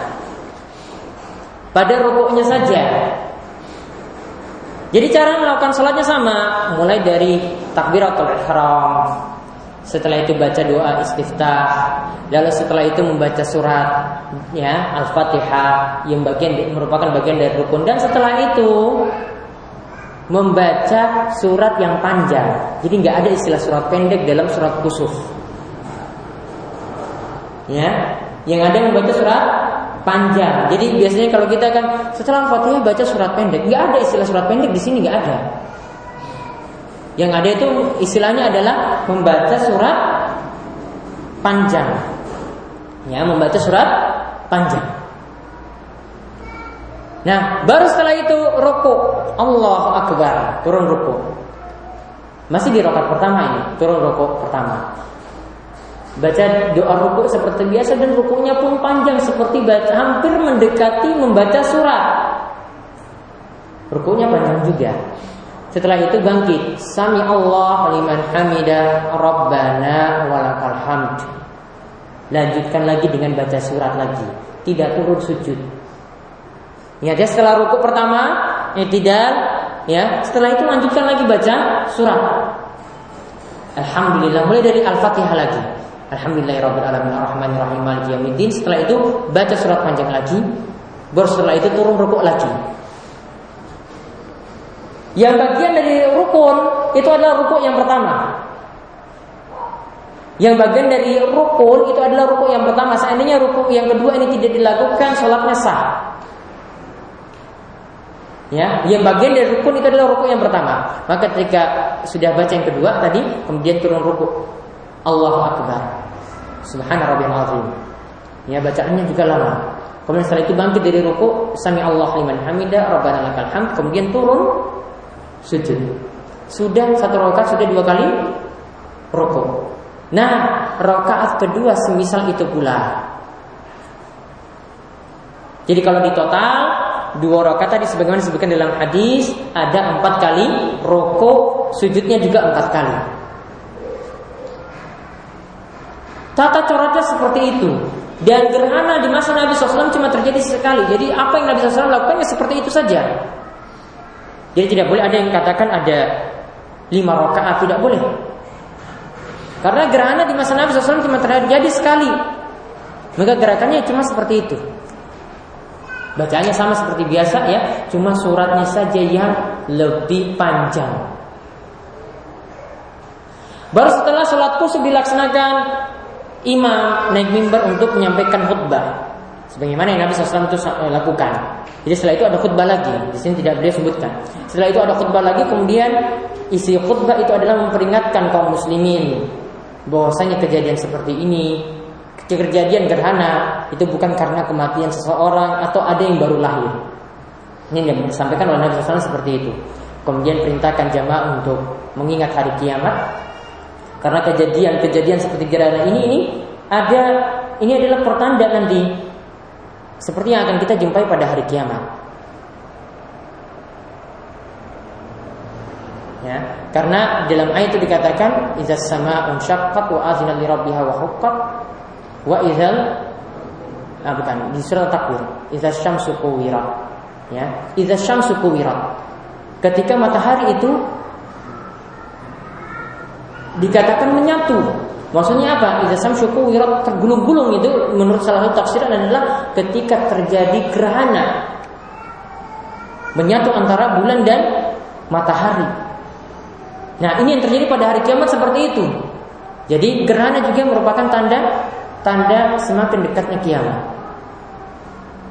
Pada rokoknya saja. Jadi cara melakukan sholatnya sama, mulai dari takbiratul ihram, setelah itu baca doa istiftah, lalu setelah itu membaca surat ya Al-Fatihah yang bagian merupakan bagian dari rukun dan setelah itu membaca surat yang panjang. Jadi nggak ada istilah surat pendek dalam surat kusuf. Ya, yang ada membaca surat panjang. Jadi biasanya kalau kita kan setelah Fatihah baca surat pendek, nggak ada istilah surat pendek di sini nggak ada. Yang ada itu istilahnya adalah membaca surat panjang. Ya, membaca surat panjang. Nah, baru setelah itu rukuk. Allah Akbar, turun rukuk. Masih di rokat pertama ini, turun rukuk pertama. Baca doa rukuk seperti biasa dan rukuknya pun panjang seperti baca hampir mendekati membaca surat. Rukuknya panjang juga. Setelah itu bangkit, Sami Allah liman hamida Rabbana walakal hamd. Lanjutkan lagi dengan baca surat lagi, tidak turun sujud. Ya, dia setelah rukuk pertama, tidak, ya. Setelah itu lanjutkan lagi baca surat. Alhamdulillah mulai dari Al-Fatihah lagi. Alhamdulillahirabbil alamin arrahmanir rahim. Setelah itu baca surat panjang lagi. Baru setelah itu turun rukuk lagi. Yang bagian dari rukun itu adalah rukuk yang pertama. Yang bagian dari rukun itu adalah rukuk yang pertama. Seandainya rukuk yang kedua ini tidak dilakukan, sholatnya sah. Ya, yang bagian dari rukun itu adalah rukuk yang pertama. Maka ketika sudah baca yang kedua tadi, kemudian turun rukuk. Allahu Akbar. Subhana rabbiyal azim. Ya, bacaannya juga lama. Kemudian setelah itu bangkit dari rukuk, sami Allah liman hamida, rabbana lakal hamd, kemudian turun sujud. Sudah satu rakaat sudah dua kali rukuk. Nah, rakaat kedua semisal itu pula. Jadi kalau di total dua rakaat tadi sebagaimana disebutkan dalam hadis ada empat kali rukuk, sujudnya juga empat kali. Tata caranya seperti itu. Dan gerhana di masa Nabi SAW cuma terjadi sekali. Jadi apa yang Nabi SAW lakukan ya seperti itu saja. Jadi tidak boleh ada yang katakan ada lima rakaat tidak boleh. Karena gerhana di masa Nabi SAW cuma terjadi sekali. Maka gerakannya cuma seperti itu. Bacaannya sama seperti biasa ya, cuma suratnya saja yang lebih panjang. Baru setelah sholat kusuk dilaksanakan, imam naik mimbar untuk menyampaikan khutbah. Sebagaimana yang Nabi SAW itu lakukan. Jadi setelah itu ada khutbah lagi. Di sini tidak beliau sebutkan. Setelah itu ada khutbah lagi, kemudian isi khutbah itu adalah memperingatkan kaum muslimin bahwasanya kejadian seperti ini, kejadian gerhana itu bukan karena kematian seseorang atau ada yang baru lahir. Ini yang disampaikan oleh Nabi SAW seperti itu. Kemudian perintahkan jamaah untuk mengingat hari kiamat karena kejadian-kejadian seperti gerhana ini ini ada ini adalah pertanda nanti seperti yang akan kita jumpai pada hari kiamat. Ya, karena dalam ayat itu dikatakan idza sama'un syaqqat wa azina li rabbiha wa huqqat wa idzal ah bukan di surah takwir idza syamsu kuwirat ya idza syamsu kuwirat ketika matahari itu dikatakan menyatu Maksudnya apa? Idza samsu kuwirat tergulung-gulung itu menurut salah satu tafsiran adalah ketika terjadi gerhana menyatu antara bulan dan matahari. Nah, ini yang terjadi pada hari kiamat seperti itu. Jadi gerhana juga merupakan tanda tanda semakin dekatnya kiamat.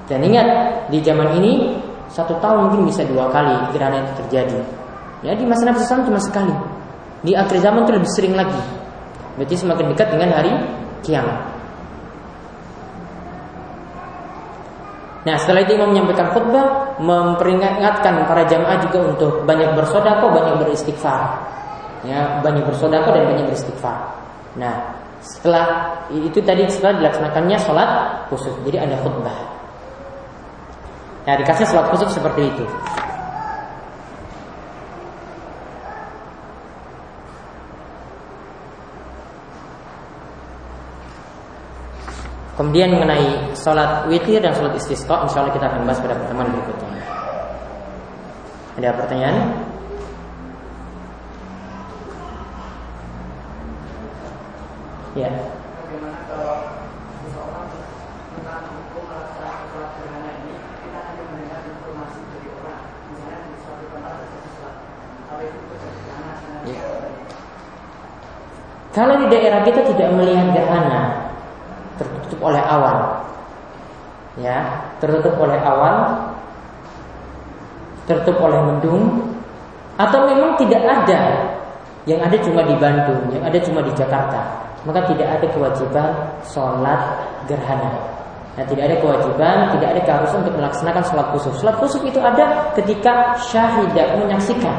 Dan ingat di zaman ini satu tahun mungkin bisa dua kali gerhana itu terjadi. Ya di masa Nabi SAW cuma sekali. Di akhir zaman itu lebih sering lagi. Berarti semakin dekat dengan hari kiamat. Nah setelah itu imam menyampaikan khutbah Memperingatkan para jamaah juga untuk Banyak bersodako, banyak beristighfar ya, Banyak bersodako dan banyak beristighfar Nah setelah itu tadi setelah dilaksanakannya sholat khusus Jadi ada khutbah ya dikasih sholat khusuf seperti itu. Kemudian mengenai sholat witir dan sholat istisqa, insya Allah kita akan bahas pada pertemuan berikutnya. Ada pertanyaan? Ya. Yeah. Kalau di daerah kita tidak melihat gerhana, tertutup oleh awan, ya, tertutup oleh awan, tertutup oleh mendung, atau memang tidak ada, yang ada cuma di Bandung, yang ada cuma di Jakarta, maka tidak ada kewajiban sholat gerhana. Nah, tidak ada kewajiban, tidak ada keharusan untuk melaksanakan sholat khusus. Sholat khusus itu ada ketika syahidah menyaksikan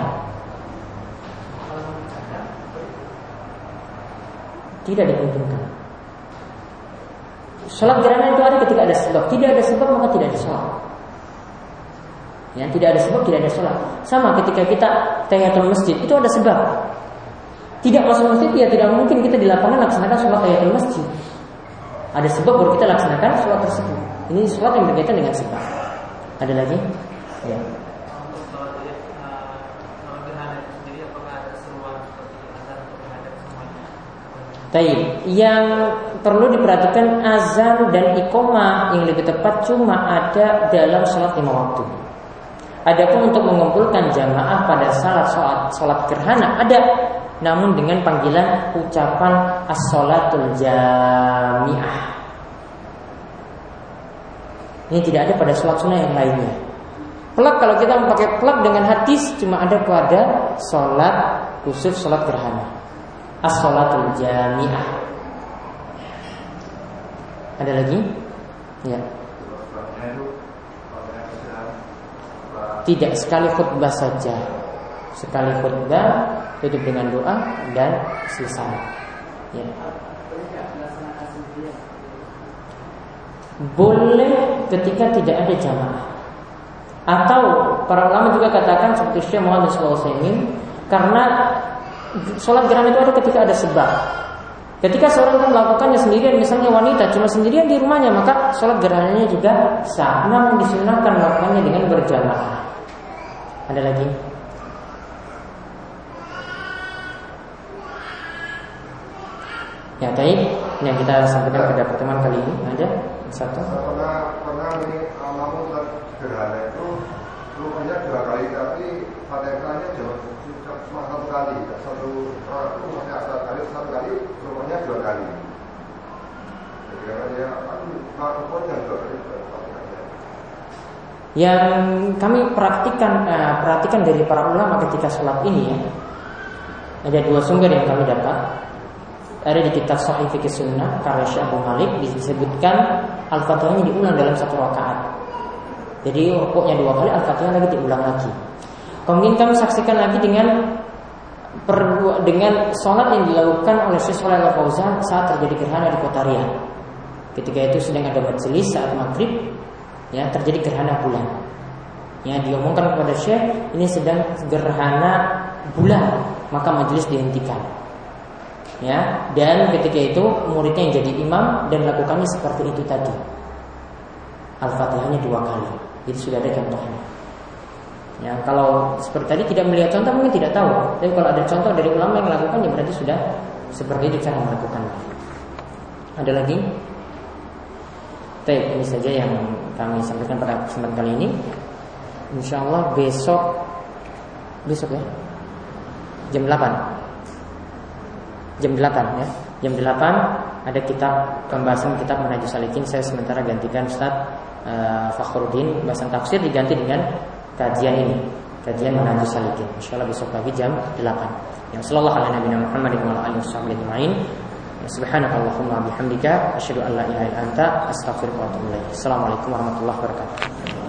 Tidak diuntungkan. Sholat gerhana itu ada ketika ada sebab. Tidak ada sebab maka tidak ada sholat. Ya, tidak ada sebab tidak ada sholat. Sama ketika kita tahiyatul masjid itu ada sebab. Tidak masuk masjid ya tidak mungkin kita di lapangan laksanakan sholat tahiyatul masjid. Ada sebab baru kita laksanakan sholat tersebut. Ini sholat yang berkaitan dengan sebab. Ada lagi? Ya. Taib. Yang perlu diperhatikan azan dan iqomah yang lebih tepat cuma ada dalam sholat lima waktu. Adapun untuk mengumpulkan jamaah pada salat sholat, sholat gerhana ada, namun dengan panggilan ucapan as-sholatul jamiah. Ini tidak ada pada sholat sunnah yang lainnya. Plak kalau kita memakai plak dengan hadis cuma ada pada sholat khusus sholat gerhana as-salatul jami'ah. Ada lagi? Ya. Tidak sekali khutbah saja. Sekali khutbah tutup dengan doa dan selesai. Ya. Boleh ketika tidak ada jamaah. Atau para ulama juga katakan seperti Syekh Muhammad SAW karena sholat gerhana itu ada ketika ada sebab. Ketika seorang kan melakukannya sendirian, misalnya wanita cuma sendirian di rumahnya, maka sholat gerhananya juga sah. Namun disunahkan melakukannya dengan berjamaah. Ada lagi? Ya, baik. Yang kita sampaikan pada pertemuan kali ini ada satu. Pernah pernah ini itu dua kali, tapi fatihahnya cuma satu kali satu itu maksudnya satu kali satu kali rumahnya dua kali. Jadi karena dia kan makrofonnya dua kali yang kami praktikan uh, perhatikan dari para ulama ketika sholat ini ya. Ada dua sumber yang kami dapat. Ada di kitab Sahih Fikih Sunnah karya Syekh Abu Malik disebutkan al-fatihahnya diulang dalam satu rakaat. Jadi rukuknya dua kali, al-fatihah lagi diulang lagi. Kemudian kami saksikan lagi dengan dengan sholat yang dilakukan oleh Syekh Fauzan saat terjadi gerhana di kota Riyadh. Ketika itu sedang ada majelis saat maghrib, ya terjadi gerhana bulan. Ya diomongkan kepada Syekh ini sedang gerhana bulan, maka majelis dihentikan. Ya, dan ketika itu muridnya yang jadi imam dan lakukannya seperti itu tadi. Al-Fatihahnya dua kali. Jadi sudah ada contohnya. Ya, kalau seperti tadi tidak melihat contoh mungkin tidak tahu. Tapi kalau ada contoh dari ulama yang melakukan ya berarti sudah seperti itu cara melakukan. Ada lagi? Baik, ini saja yang kami sampaikan pada kesempatan kali ini. Insya Allah besok besok ya jam 8 jam 8 ya jam 8 ada kitab pembahasan kitab Manhajus Salikin saya sementara gantikan Ustaz uh, Fakhruddin bahasan tafsir diganti dengan kajian ini. Kajian manhaj salikin. Insyaallah besok pagi jam 8 yang sallallahu alaihi nabi Muhammad wa alihi wasallam ajma'in subhanakallahumma bihamdika asyhadu an la ilaha illa anta astaghfiruka wa atubu ilaik. Assalamualaikum warahmatullahi wabarakatuh